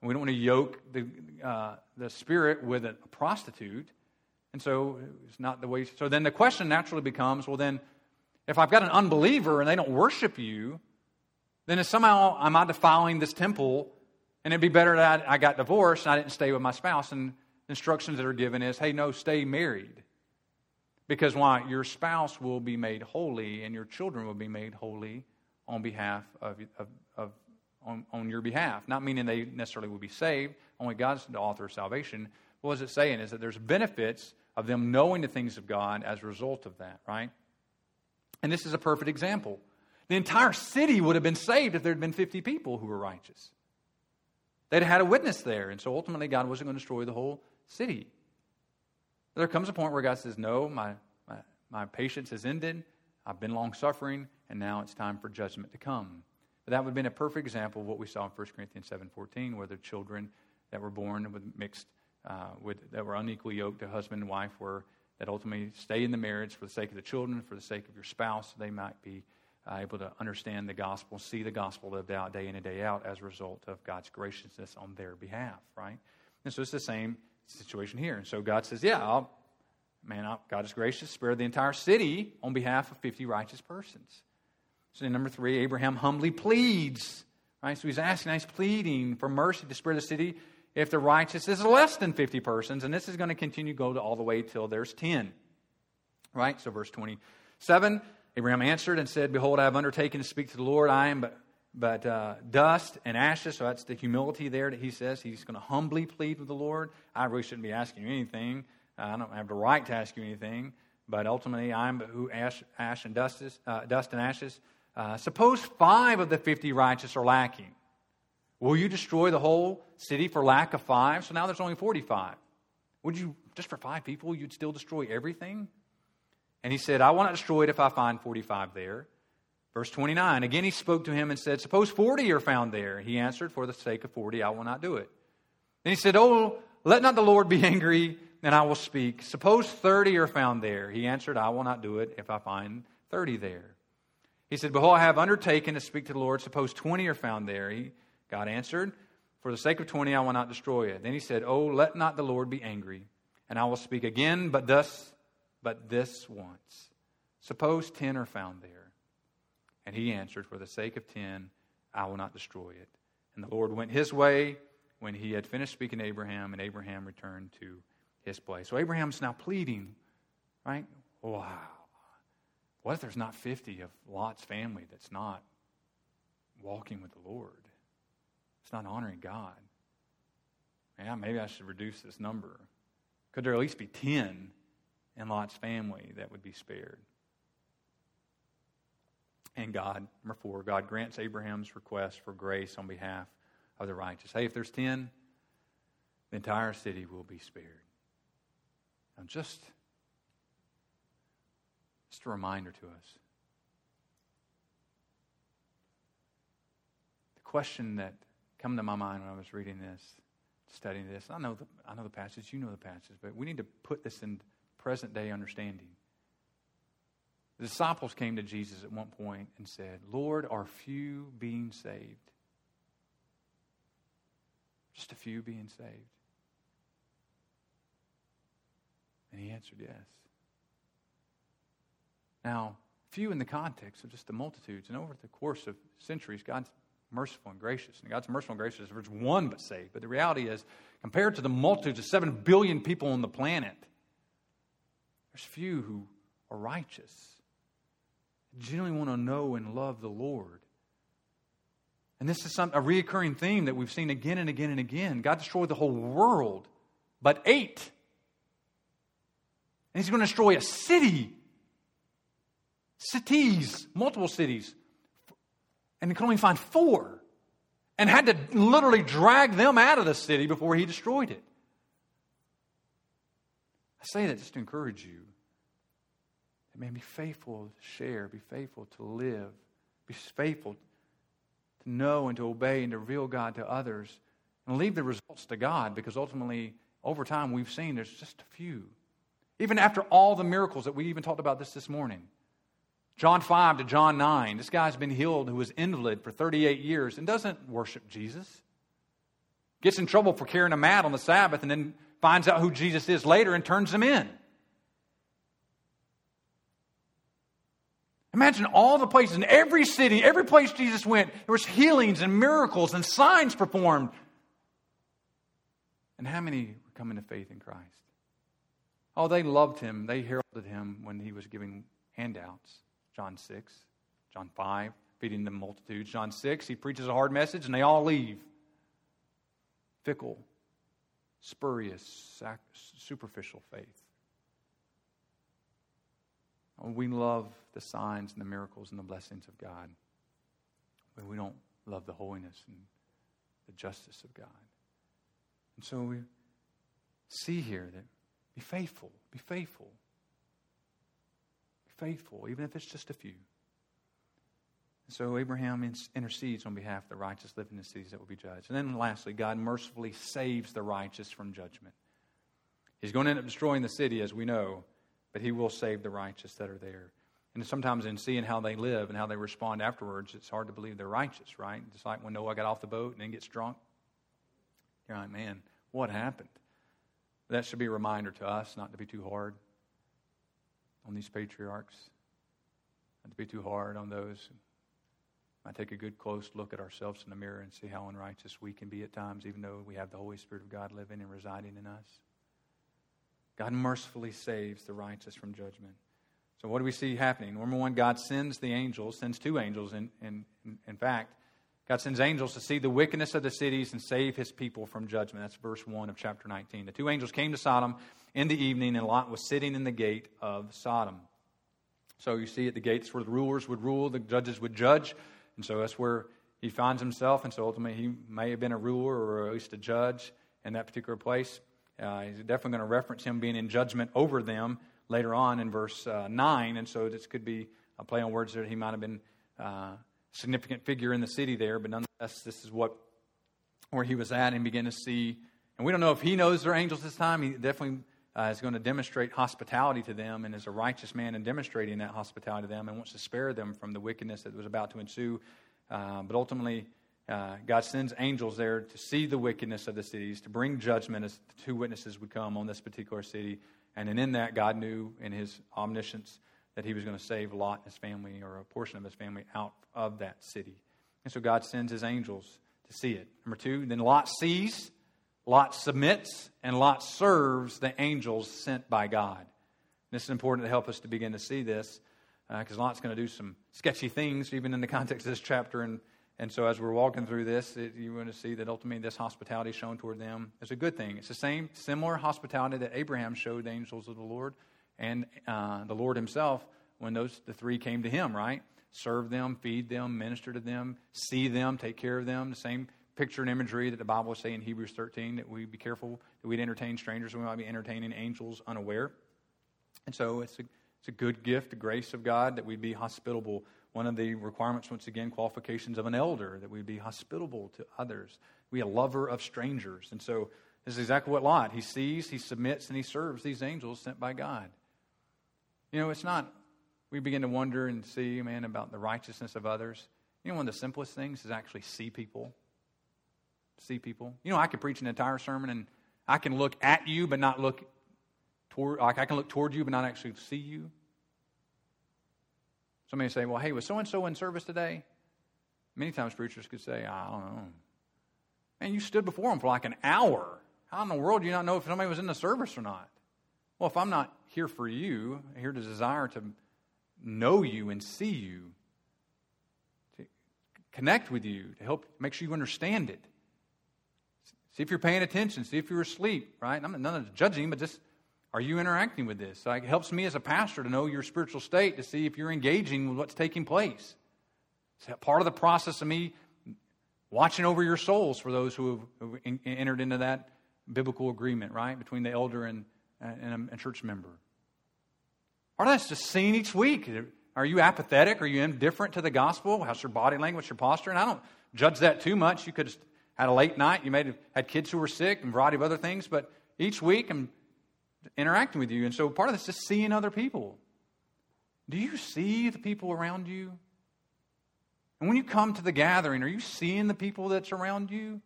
And we don't want to yoke the, uh, the Spirit with a, prostitute. And so it's not the way. So then the question naturally becomes well, then, if I've got an unbeliever and they don't worship you, then somehow am I defiling this temple and it'd be better that I got divorced and I didn't stay with my spouse? And instructions that are given is hey, no, stay married. Because why? Your spouse will be made holy and your children will be made holy on behalf of, of, of on, on your behalf. Not meaning they necessarily will be saved, only God's the author of salvation. What is it saying? Is that there's benefits of them knowing the things of God as a result of that, right? And this is a perfect example. The entire city would have been saved if there had been 50 people who were righteous. They'd had a witness there, and so ultimately God wasn't going to destroy the whole city. There comes a point where God says, No, my, my, my patience has ended. I've been long suffering, and now it's time for judgment to come. But that would have been a perfect example of what we saw in 1 Corinthians 7.14, where the children that were born with mixed uh, with, that were unequally yoked to husband and wife were that ultimately stay in the marriage for the sake of the children, for the sake of your spouse, they might be Uh, able to understand the gospel, see the gospel lived out day in and day out as a result of God's graciousness on their behalf, right? And so it's the same situation here. And so God says, yeah, I'll, man, I'll, God is gracious, spare the entire city on behalf of 50 righteous persons. So number three, Abraham humbly pleads, right? So he's asking, he's pleading for mercy to spare the city if the righteous is less than 50 persons, and this is going to continue to go to all the way till there's 10. Right? So, verse 27 Abraham answered and said, Behold, I have undertaken to speak to the Lord. I am but, but uh, dust and ashes. So that's the humility there that he says. He's going to humbly plead with the Lord. I really shouldn't be asking you anything. I don't have the right to ask you anything. But ultimately, I am but who ash, ash and dust, is, uh, dust and ashes. Uh, suppose five of the fifty righteous are lacking. Will you destroy the whole city for lack of five? So now there's only 45. Would you, just for five people, you'd still destroy everything? And he said, I will not destroy it if I find 45 there. Verse 29, again he spoke to him and said, Suppose 40 are found there. He answered, For the sake of 40, I will not do it. Then he said, Oh, let not the Lord be angry, and I will speak. Suppose 30 are found there. He answered, I will not do it if I find 30 there. He said, Behold, I have undertaken to speak to the Lord. Suppose 20 are found there. He, God answered, For the sake of 20, I will not destroy it. Then he said, Oh, let not the Lord be angry, and I will speak again, but thus but this once. Suppose ten are found there. And he answered, For the sake of ten, I will not destroy it. And the Lord went his way when he had finished speaking to Abraham, and Abraham returned to his place. So Abraham's now pleading, right? Wow. What if there's not 50 of Lot's family that's not walking with the Lord? It's not honoring God. Yeah, maybe I should reduce this number. Could there at least be 10 and Lot's family that would be spared. And God, number four, God grants Abraham's request for grace on behalf of the righteous. Hey, if there's 10, the entire city will be spared. Now, just, just a reminder to us. The question that came to my mind when I was reading this, studying this, I know the, I know the passage, you know the passage, but we need to put this in present day understanding. The disciples came to Jesus at one point and said, Lord, are few being saved? Just a few being saved? And he answered yes. Now, few in the context of just the multitudes, and over the course of centuries, God's merciful and gracious. And God's merciful and gracious there's one but saved. But the reality is, compared to the multitudes of seven billion people on the planet, there's few who are righteous, genuinely want to know and love the Lord. And this is some, a reoccurring theme that we've seen again and again and again. God destroyed the whole world, but eight. And He's going to destroy a city, cities, multiple cities, and He can only find four. And had to literally drag them out of the city before He destroyed it. I say that just to encourage you. That man, be faithful to share, be faithful to live, be faithful to know and to obey and to reveal God to others, and leave the results to God because ultimately, over time, we've seen there's just a few. Even after all the miracles that we even talked about this this morning. John 5 to John 9, this guy's been healed who was invalid for 38 years and doesn't worship Jesus. Gets in trouble for carrying a mat on the Sabbath and then finds out who Jesus is later and turns him in. Imagine all the places in every city, every place Jesus went, there was healings and miracles and signs performed. And how many were coming to faith in Christ? Oh, they loved him. They heralded him when he was giving handouts. John 6, John 5, feeding the multitudes. John 6, he preaches a hard message and they all leave. Fickle, spurious, superficial faith. We love the signs and the miracles and the blessings of God, but we don't love the holiness and the justice of God. And so we see here that be faithful, be faithful, be faithful, even if it's just a few. So Abraham intercedes on behalf of the righteous living in the cities that will be judged. And then lastly, God mercifully saves the righteous from judgment. He's going to end up destroying the city, as we know, but he will save the righteous that are there. And sometimes in seeing how they live and how they respond afterwards, it's hard to believe they're righteous, right? Just like when Noah got off the boat and then gets drunk. You're like, man, what happened? That should be a reminder to us not to be too hard on these patriarchs, not to be too hard on those I take a good close look at ourselves in the mirror and see how unrighteous we can be at times, even though we have the Holy Spirit of God living and residing in us. God mercifully saves the righteous from judgment. So, what do we see happening? Number one, God sends the angels, sends two angels, in, in, in fact. God sends angels to see the wickedness of the cities and save his people from judgment. That's verse 1 of chapter 19. The two angels came to Sodom in the evening, and Lot was sitting in the gate of Sodom. So you see at the gates where the rulers would rule, the judges would judge. And so that's where he finds himself. And so ultimately, he may have been a ruler or at least a judge in that particular place. Uh, he's definitely going to reference him being in judgment over them later on in verse uh, 9. And so this could be a play on words that he might have been uh, significant figure in the city there, but nonetheless, this is what where he was at and began to see. And we don't know if he knows they're angels this time. He definitely uh, is going to demonstrate hospitality to them and is a righteous man in demonstrating that hospitality to them and wants to spare them from the wickedness that was about to ensue. Uh, but ultimately, uh, God sends angels there to see the wickedness of the cities, to bring judgment as the two witnesses would come on this particular city. And then in that, God knew in his omniscience that he was going to save Lot and his family or a portion of his family out of that city. And so God sends his angels to see it. Number two, then Lot sees, Lot submits, and Lot serves the angels sent by God. This is important to help us to begin to see this because uh, Lot's going to do some sketchy things, even in the context of this chapter. And, and so, as we're walking through this, it, you want to see that ultimately this hospitality shown toward them is a good thing. It's the same, similar hospitality that Abraham showed the angels of the Lord and uh, the Lord Himself when those the three came to Him, right? Serve them, feed them, minister to them, see them, take care of them. The same picture and imagery that the Bible say in Hebrews 13 that we be careful that we'd entertain strangers, and we might be entertaining angels unaware. And so it's a, it's a good gift, the grace of God, that we'd be hospitable. One of the requirements, once again, qualifications of an elder, that we'd be hospitable to others. We a lover of strangers. And so this is exactly what Lot. He sees, he submits, and he serves these angels sent by God. You know, it's not, we begin to wonder and see, man, about the righteousness of others. You know, one of the simplest things is actually see people. See people. You know, I could preach an entire sermon and I can look at you but not look toward, like I can look toward you but not actually see you. Somebody say, well, hey, was so and so in service today? Many times preachers could say, I don't know. Man, you stood before them for like an hour. How in the world do you not know if somebody was in the service or not? Well, if I'm not here for you, here to desire to know you and see you, to connect with you, to help make sure you understand it. See if you're paying attention, see if you're asleep, right? I'm not judging, but just are you interacting with this? It helps me as a pastor to know your spiritual state to see if you're engaging with what's taking place. It's part of the process of me watching over your souls for those who have entered into that biblical agreement, right, between the elder and and a, church member. Of that's just seen each week. Are you apathetic? Are you indifferent to the gospel? How's your body language, your posture? And I don't judge that too much. You could had a late night. You may have had kids who were sick and a variety of other things. But each week I'm interacting with you. And so part of this is just seeing other people. Do you see the people around you? And when you come to the gathering, are you seeing the people that's around you?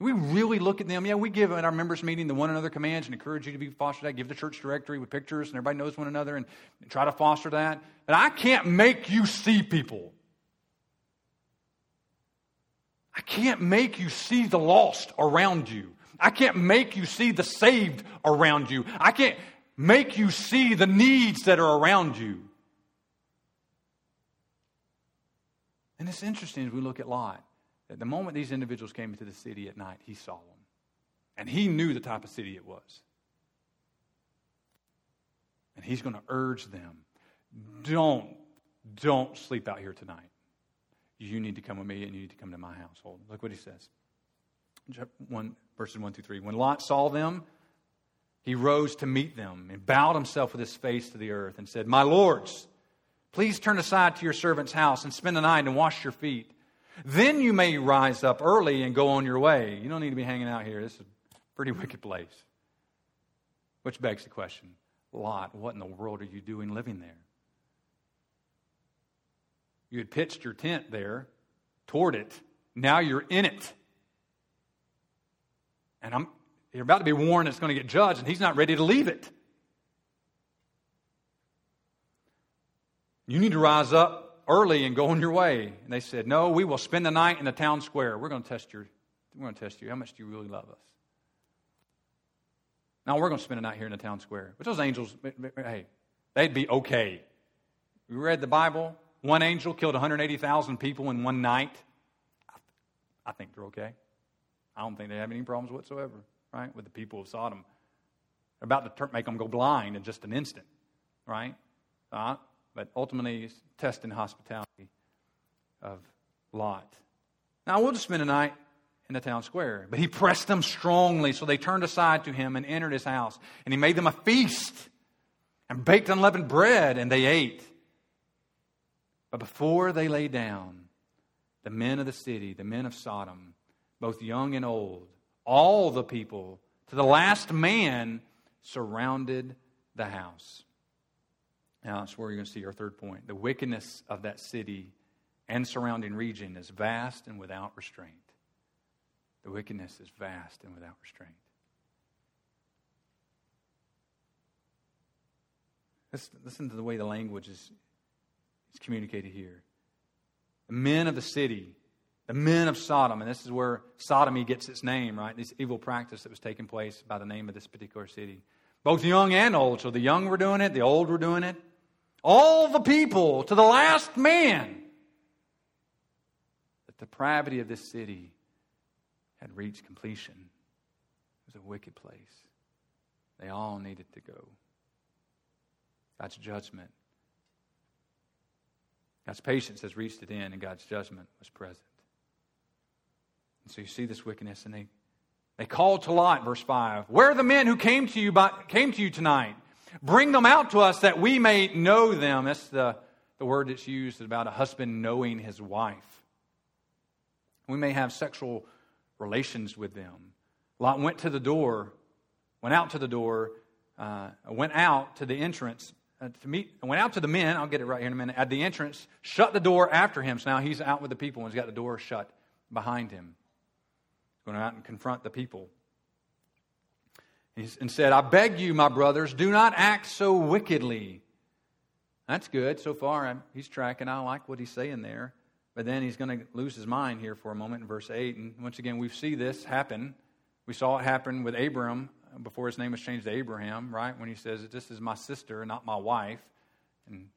we really look at them? Yeah, we give at our members' meeting the one another commands and encourage you to be foster that. Give the church directory with pictures and everybody knows one another and try to foster that. But I can't make you see people. I can't make you see the lost around you. I can't make you see the saved around you. I can't make you see the needs that are around you. And it's interesting as we look at Lot that the moment these individuals came into the city at night, he saw them. And he knew the type of city it was. And he's going to urge them don't, don't sleep out here tonight. You need to come with me and you need to come to my household. Look what he says. One, verses 1 through 3. When Lot saw them, he rose to meet them and bowed himself with his face to the earth and said, My lords, please turn aside to your servant's house and spend the night and wash your feet. Then you may rise up early and go on your way. You don't need to be hanging out here. This is a pretty wicked place. Which begs the question Lot, what in the world are you doing living there? You had pitched your tent there toward it. Now you're in it. And I'm, you're about to be warned it's going to get judged, and he's not ready to leave it. You need to rise up early and go on your way. And they said, No, we will spend the night in the town square. We're going to test your, we're going to test you. How much do you really love us? Now we're going to spend a night here in the town square. But those angels, hey, they'd be okay. We read the Bible. One angel killed 180,000 people in one night. I think they're okay. I don't think they have any problems whatsoever, right, with the people of Sodom. They're about to make them go blind in just an instant, right? Uh, but ultimately, it's testing hospitality of Lot. Now, we'll just spend a night in the town square. But he pressed them strongly, so they turned aside to him and entered his house. And he made them a feast and baked unleavened bread, and they ate. But before they lay down, the men of the city, the men of Sodom, both young and old, all the people, to the last man, surrounded the house. Now, that's where you're going to see our third point. The wickedness of that city and surrounding region is vast and without restraint. The wickedness is vast and without restraint. Listen to the way the language is, is communicated here. The men of the city, the men of Sodom, and this is where sodomy gets its name, right? This evil practice that was taking place by the name of this particular city. Both young and old. So the young were doing it, the old were doing it. All the people, to the last man. The depravity of this city had reached completion. It was a wicked place. They all needed to go. God's judgment. God's patience has reached its end, and God's judgment was present. And so you see this wickedness, and they, they called to Lot, verse 5. Where are the men who came to you by, came to you tonight? Bring them out to us that we may know them. That's the, the word that's used about a husband knowing his wife. We may have sexual relations with them. Lot went to the door, went out to the door, uh, went out to the entrance Uh, to meet, went out to the men. I'll get it right here in a minute. At the entrance, shut the door after him. So now he's out with the people and he's got the door shut behind him. Going out and confront the people. And said, I beg you, my brothers, do not act so wickedly. That's good. So far, he's tracking. I like what he's saying there. But then he's going to lose his mind here for a moment in verse 8. And once again, we see this happen. We saw it happen with Abram before his name was changed to Abraham, right? When he says, This is my sister, not my wife. And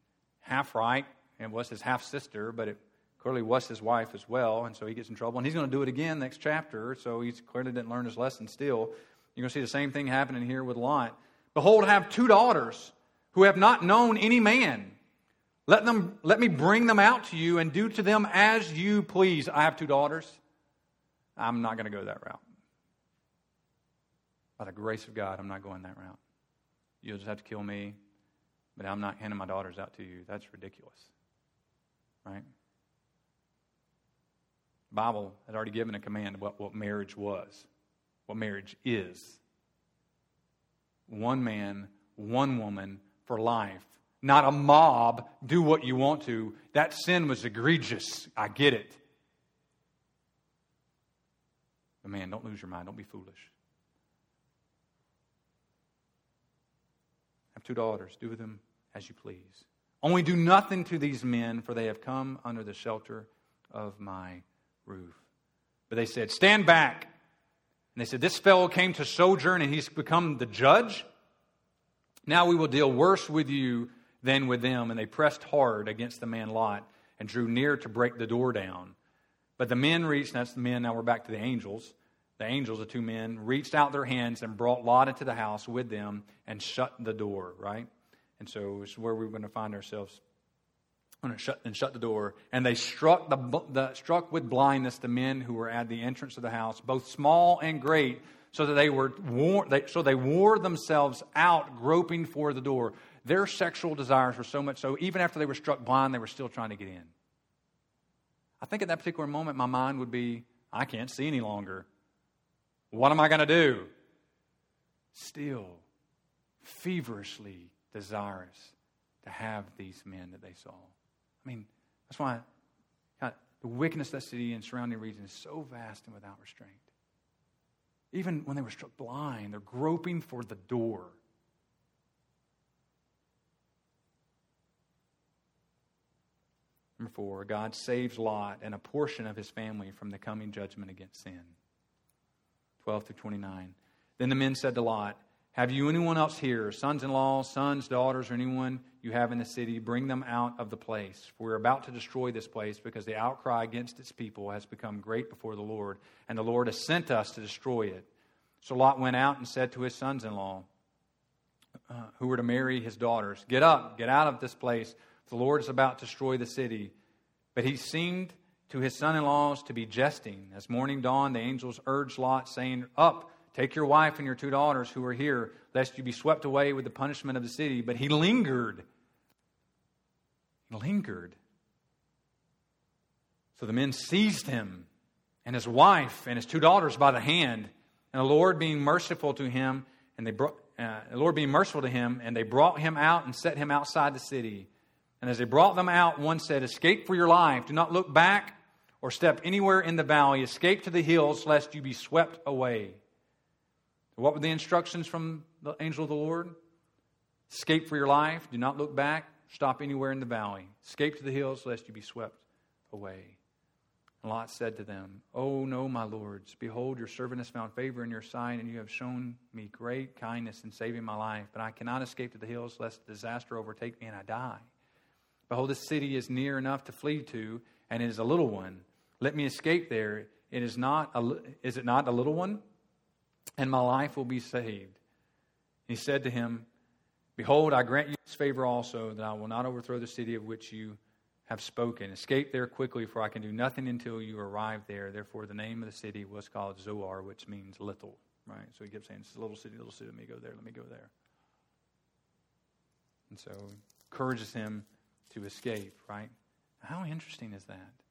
half right, it was his half sister, but it clearly was his wife as well. And so he gets in trouble. And he's going to do it again next chapter. So he clearly didn't learn his lesson still. You're going to see the same thing happening here with Lot. Behold, I have two daughters who have not known any man. Let, them, let me bring them out to you and do to them as you please. I have two daughters. I'm not going to go that route. By the grace of God, I'm not going that route. You'll just have to kill me, but I'm not handing my daughters out to you. That's ridiculous. Right? The Bible had already given a command about what marriage was, what marriage is. One man, one woman for life not a mob, do what you want to. That sin was egregious. I get it. But man, don't lose your mind. Don't be foolish. Two daughters. Do with them as you please. Only do nothing to these men, for they have come under the shelter of my roof. But they said, Stand back. And they said, This fellow came to sojourn and he's become the judge. Now we will deal worse with you than with them, and they pressed hard against the man Lot and drew near to break the door down. But the men reached, that's the men, now we're back to the angels. The angels, the two men, reached out their hands and brought Lot into the house with them and shut the door, right? And so it's where we're going to find ourselves. And shut, and shut the door. And they struck, the, the, struck with blindness the men who were at the entrance of the house, both small and great, so that they were they, so they wore themselves out, groping for the door. Their sexual desires were so much so, even after they were struck blind, they were still trying to get in. I think at that particular moment, my mind would be, I can't see any longer. What am I going to do? Still feverishly desirous to have these men that they saw. I mean, that's why God, the wickedness of that city and surrounding region is so vast and without restraint. Even when they were struck blind, they're groping for the door. Number four, God saves Lot and a portion of his family from the coming judgment against sin. 12 through 29. Then the men said to Lot, Have you anyone else here, sons in law, sons, daughters, or anyone you have in the city? Bring them out of the place. For we're about to destroy this place because the outcry against its people has become great before the Lord, and the Lord has sent us to destroy it. So Lot went out and said to his sons in law, uh, who were to marry his daughters, Get up, get out of this place. The Lord is about to destroy the city. But he seemed to his son in laws to be jesting. As morning dawned, the angels urged Lot, saying, Up, take your wife and your two daughters who are here, lest you be swept away with the punishment of the city. But he lingered. Lingered. So the men seized him and his wife and his two daughters by the hand. And the Lord being merciful to him, and they brought, uh, the Lord being merciful to him, and they brought him out and set him outside the city. And as they brought them out, one said, Escape for your life. Do not look back or step anywhere in the valley. Escape to the hills, lest you be swept away. What were the instructions from the angel of the Lord? Escape for your life. Do not look back. Stop anywhere in the valley. Escape to the hills, lest you be swept away. And Lot said to them, Oh, no, my lords. Behold, your servant has found favor in your sight, and you have shown me great kindness in saving my life. But I cannot escape to the hills, lest disaster overtake me and I die. Behold, this city is near enough to flee to, and it is a little one. Let me escape there. It is not a, is it not a little one? And my life will be saved. He said to him, Behold, I grant you this favor also, that I will not overthrow the city of which you have spoken. Escape there quickly, for I can do nothing until you arrive there. Therefore, the name of the city was called Zoar, which means little. Right? So he kept saying, It's a little city, little city, let me go there, let me go there. And so encourages him to escape, right? How interesting is that?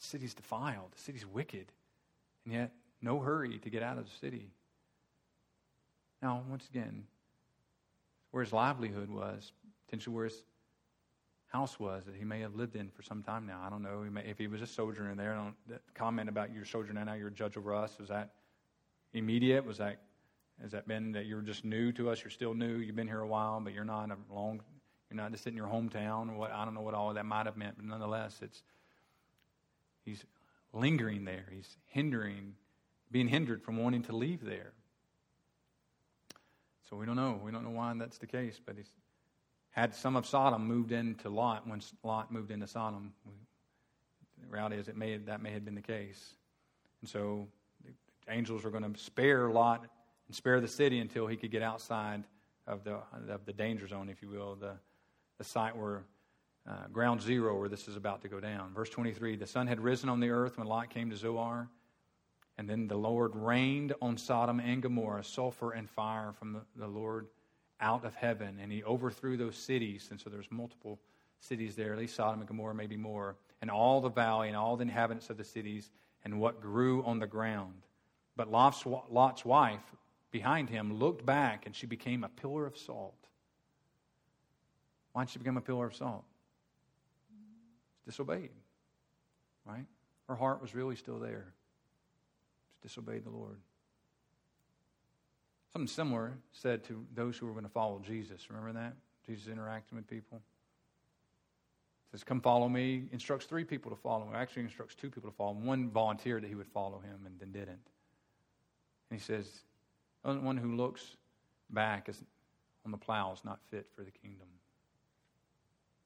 The city's defiled, the city's wicked, and yet no hurry to get out of the city. Now, once again, where his livelihood was, potentially where his house was that he may have lived in for some time now. I don't know. He may, if he was a sojourner there, I don't comment about your sojourner now, you're a judge over us. Was that immediate? Was that has that been that you're just new to us? You're still new. You've been here a while, but you're not a long you're not just in your hometown what I don't know what all that might have meant, but nonetheless, it's he's lingering there. He's hindering, being hindered from wanting to leave there. So we don't know. We don't know why that's the case, but he's had some of Sodom moved into Lot when Lot moved into Sodom. The reality is, it may that may have been the case, and so the angels are going to spare Lot and spare the city until he could get outside of the of the danger zone, if you will, the the site where uh, ground zero where this is about to go down. Verse 23 The sun had risen on the earth when Lot came to Zoar, and then the Lord rained on Sodom and Gomorrah sulfur and fire from the, the Lord out of heaven, and he overthrew those cities. And so there's multiple cities there, at least Sodom and Gomorrah, maybe more, and all the valley and all the inhabitants of the cities and what grew on the ground. But Lot's, Lot's wife behind him looked back, and she became a pillar of salt why did she become a pillar of salt? Disobeyed. Right? Her heart was really still there. She disobeyed the Lord. Something similar said to those who were going to follow Jesus. Remember that? Jesus interacting with people. Says, Come follow me. Instructs three people to follow him. Actually, instructs two people to follow him. One volunteered that he would follow him and then didn't. And he says, One who looks back is on the plow is not fit for the kingdom.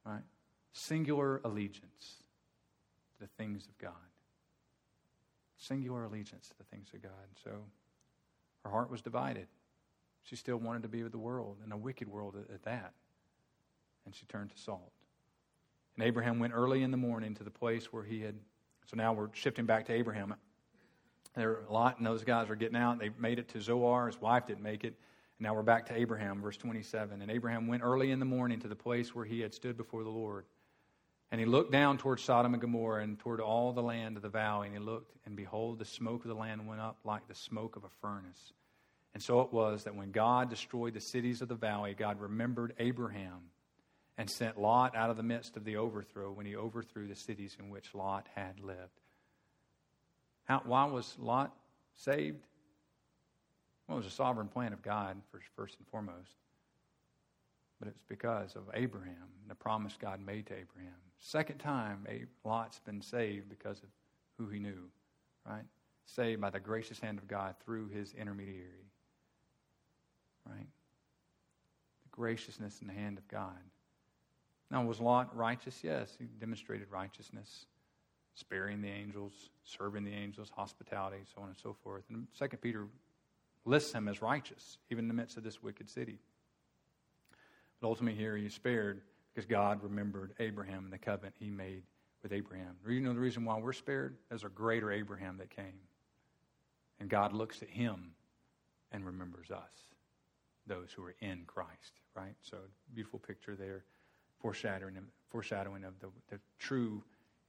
Right? Singular allegiance to the things of God. Singular allegiance to the things of God. So her heart was divided. She still wanted to be with the world, and a wicked world at, that. And she turned to salt. And Abraham went early in the morning to the place where he had. So now we're shifting back to Abraham. There Lot, and those guys are getting out. They made it to Zoar. His wife didn't make it. And now we're back to Abraham, verse 27. And Abraham went early in the morning to the place where he had stood before the Lord. And he looked down toward Sodom and Gomorrah and toward all the land of the valley. And he looked, and behold, the smoke of the land went up like the smoke of a furnace. And so it was that when God destroyed the cities of the valley, God remembered Abraham and sent Lot out of the midst of the overthrow when he overthrew the cities in which Lot had lived. How, why was Lot saved? Well, it was a sovereign plan of God, first and foremost. But it's because of Abraham, and the promise God made to Abraham. Second time, a Lot's been saved because of who he knew, right? Saved by the gracious hand of God through his intermediary, right? The graciousness in the hand of God. Now, was Lot righteous? Yes, he demonstrated righteousness, sparing the angels, serving the angels, hospitality, so on and so forth. And Second Peter lists him as righteous, even in the midst of this wicked city. But ultimately, here he's spared because God remembered Abraham and the covenant he made with Abraham. You know the reason why we're spared? There's a greater Abraham that came. And God looks at him and remembers us, those who are in Christ, right? So, beautiful picture there, foreshadowing, foreshadowing of the, the true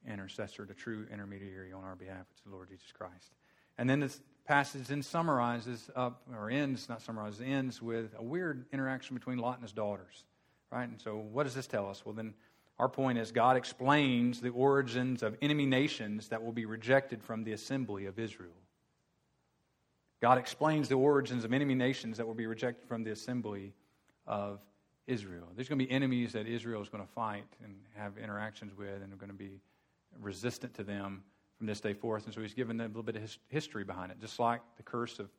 intercessor, the true intermediary on our behalf, it's the Lord Jesus Christ. And then this passage then summarizes up, or ends, not summarizes, ends with a weird interaction between Lot and his daughters, right? And so, what does this tell us? Well, then, our point is God explains the origins of enemy nations that will be rejected from the assembly of Israel. God explains the origins of enemy nations that will be rejected from the assembly of Israel. There's going to be enemies that Israel is going to fight and have interactions with, and are going to be resistant to them from this day forth. And so he's given them a little bit of history behind it, just like the curse of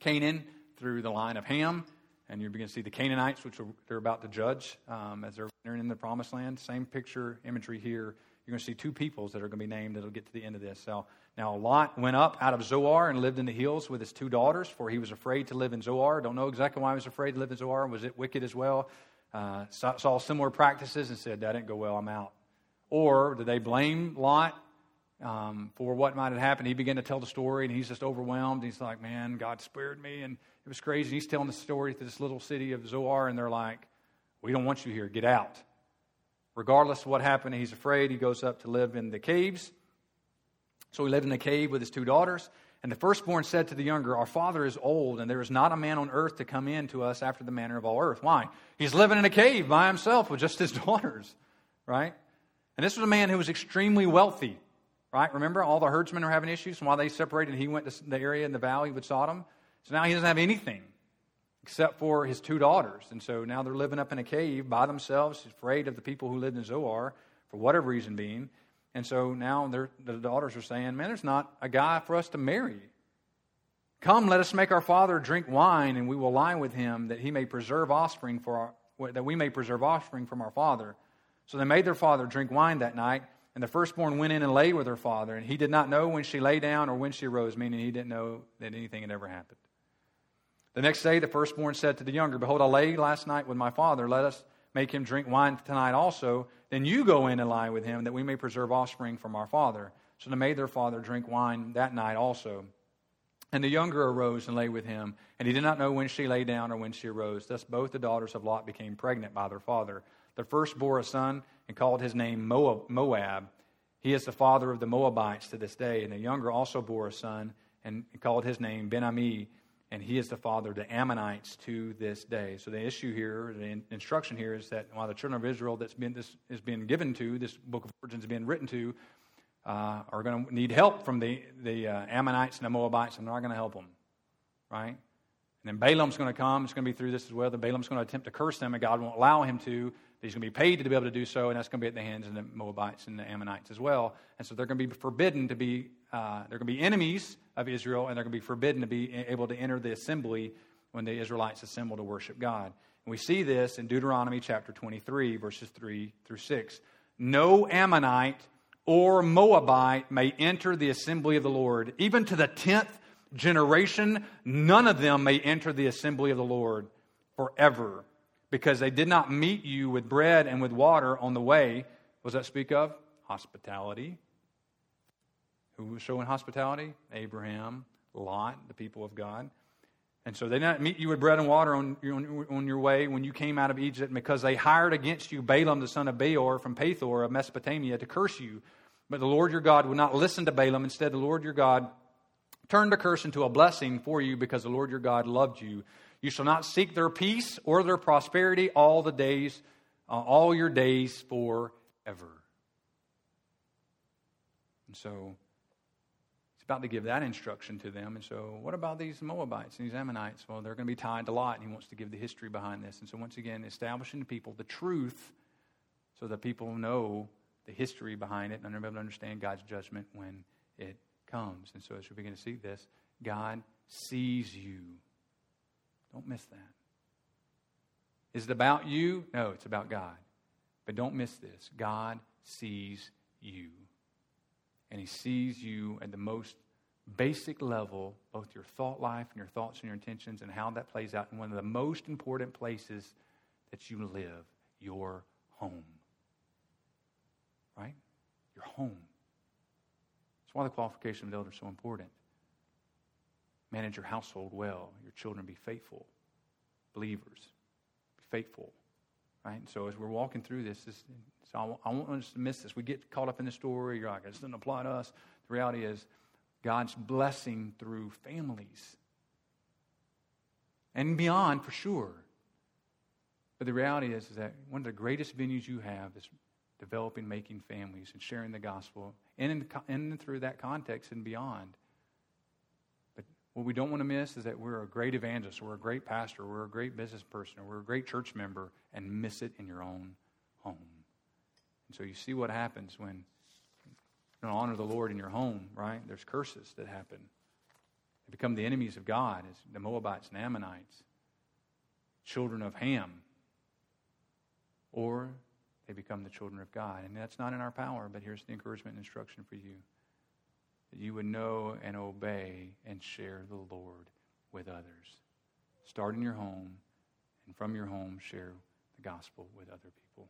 Canaan through the line of Ham. And you begin to see the Canaanites, which they're about to judge um, as they're entering in the promised land. Same picture, imagery here. You're going to see two peoples that are going to be named that'll get to the end of this. So now Lot went up out of Zoar and lived in the hills with his two daughters, for he was afraid to live in Zoar. Don't know exactly why he was afraid to live in Zoar. Was it wicked as well? Uh, saw, saw similar practices and said, That didn't go well, I'm out. Or did they blame Lot um, for what might have happened? He began to tell the story, and he's just overwhelmed. He's like, Man, God spared me, and it was crazy. He's telling the story to this little city of Zoar, and they're like, We don't want you here, get out. Regardless of what happened, he's afraid. He goes up to live in the caves. So he lived in a cave with his two daughters. And the firstborn said to the younger, Our father is old, and there is not a man on earth to come in to us after the manner of all earth. Why? He's living in a cave by himself with just his daughters, right? And this was a man who was extremely wealthy, right? Remember, all the herdsmen are having issues, and while they separated, he went to the area in the valley with Sodom. So now he doesn't have anything except for his two daughters. And so now they're living up in a cave by themselves, afraid of the people who lived in Zoar, for whatever reason being. And so now the daughters are saying, Man, there's not a guy for us to marry. Come, let us make our father drink wine, and we will lie with him, that he may preserve offspring for our, that we may preserve offspring from our father. So they made their father drink wine that night, and the firstborn went in and lay with her father, and he did not know when she lay down or when she arose, meaning he didn't know that anything had ever happened. The next day, the firstborn said to the younger, Behold, I lay last night with my father. Let us make him drink wine tonight also. Then you go in and lie with him, that we may preserve offspring from our father. So they made their father drink wine that night also. And the younger arose and lay with him, and he did not know when she lay down or when she arose. Thus both the daughters of Lot became pregnant by their father. The first bore a son and called his name Moab. He is the father of the Moabites to this day. And the younger also bore a son and called his name Ben Ami and he is the father of the Ammonites to this day. So the issue here, the instruction here is that while the children of Israel that's been this is being given to, this book of Origins being written to, uh, are going to need help from the the uh, Ammonites and the Moabites, and they're not going to help them, right? And then Balaam's going to come. It's going to be through this as well. The Balaam's going to attempt to curse them, and God won't allow him to. He's going to be paid to be able to do so, and that's going to be at the hands of the Moabites and the Ammonites as well. And so they're going to be forbidden to be. Uh, they're going to be enemies of Israel, and they're going to be forbidden to be able to enter the assembly when the Israelites assemble to worship God. And we see this in Deuteronomy chapter 23, verses 3 through 6. No Ammonite or Moabite may enter the assembly of the Lord. Even to the tenth generation, none of them may enter the assembly of the Lord forever, because they did not meet you with bread and with water on the way. What does that speak of? Hospitality, who was showing hospitality? Abraham, Lot, the people of God. And so they did not meet you with bread and water on, on, on, your way when you came out of Egypt because they hired against you Balaam the son of Beor from Pethor of Mesopotamia to curse you. But the Lord your God would not listen to Balaam. Instead, the Lord your God turned the curse into a blessing for you because the Lord your God loved you. You shall not seek their peace or their prosperity all the days, uh, all your days forever. And so about to give that instruction to them. And so, what about these Moabites and these Ammonites? Well, they're going to be tied to Lot, and he wants to give the history behind this. And so, once again, establishing to people the truth so that people know the history behind it and they're able to understand God's judgment when it comes. And so, as we begin to see this, God sees you. Don't miss that. Is it about you? No, it's about God. But don't miss this God sees you. And He sees you at the most basic level, both your thought life and your thoughts and your intentions, and how that plays out in one of the most important places that you live your home. Right? Your home. That's why the qualification of the elder is so important. Manage your household well. Your children be faithful. Believers, be faithful. Right? And so as we're walking through this, this so I, I want us to miss this. We get caught up in the story. You're like, it doesn't apply to us. The reality is, God's blessing through families and beyond for sure. But the reality is, is that one of the greatest venues you have is developing, making families, and sharing the gospel, and in, in through that context and beyond. What we don't want to miss is that we're a great evangelist, we're a great pastor, we're a great business person, or we're a great church member, and miss it in your own home. And so you see what happens when you don't honor the Lord in your home, right? There's curses that happen. They become the enemies of God, as the Moabites and Ammonites, children of Ham or they become the children of God. And that's not in our power, but here's the encouragement and instruction for you that you would know and obey and share the Lord with others. Start in your home, and from your home, share the gospel with other people.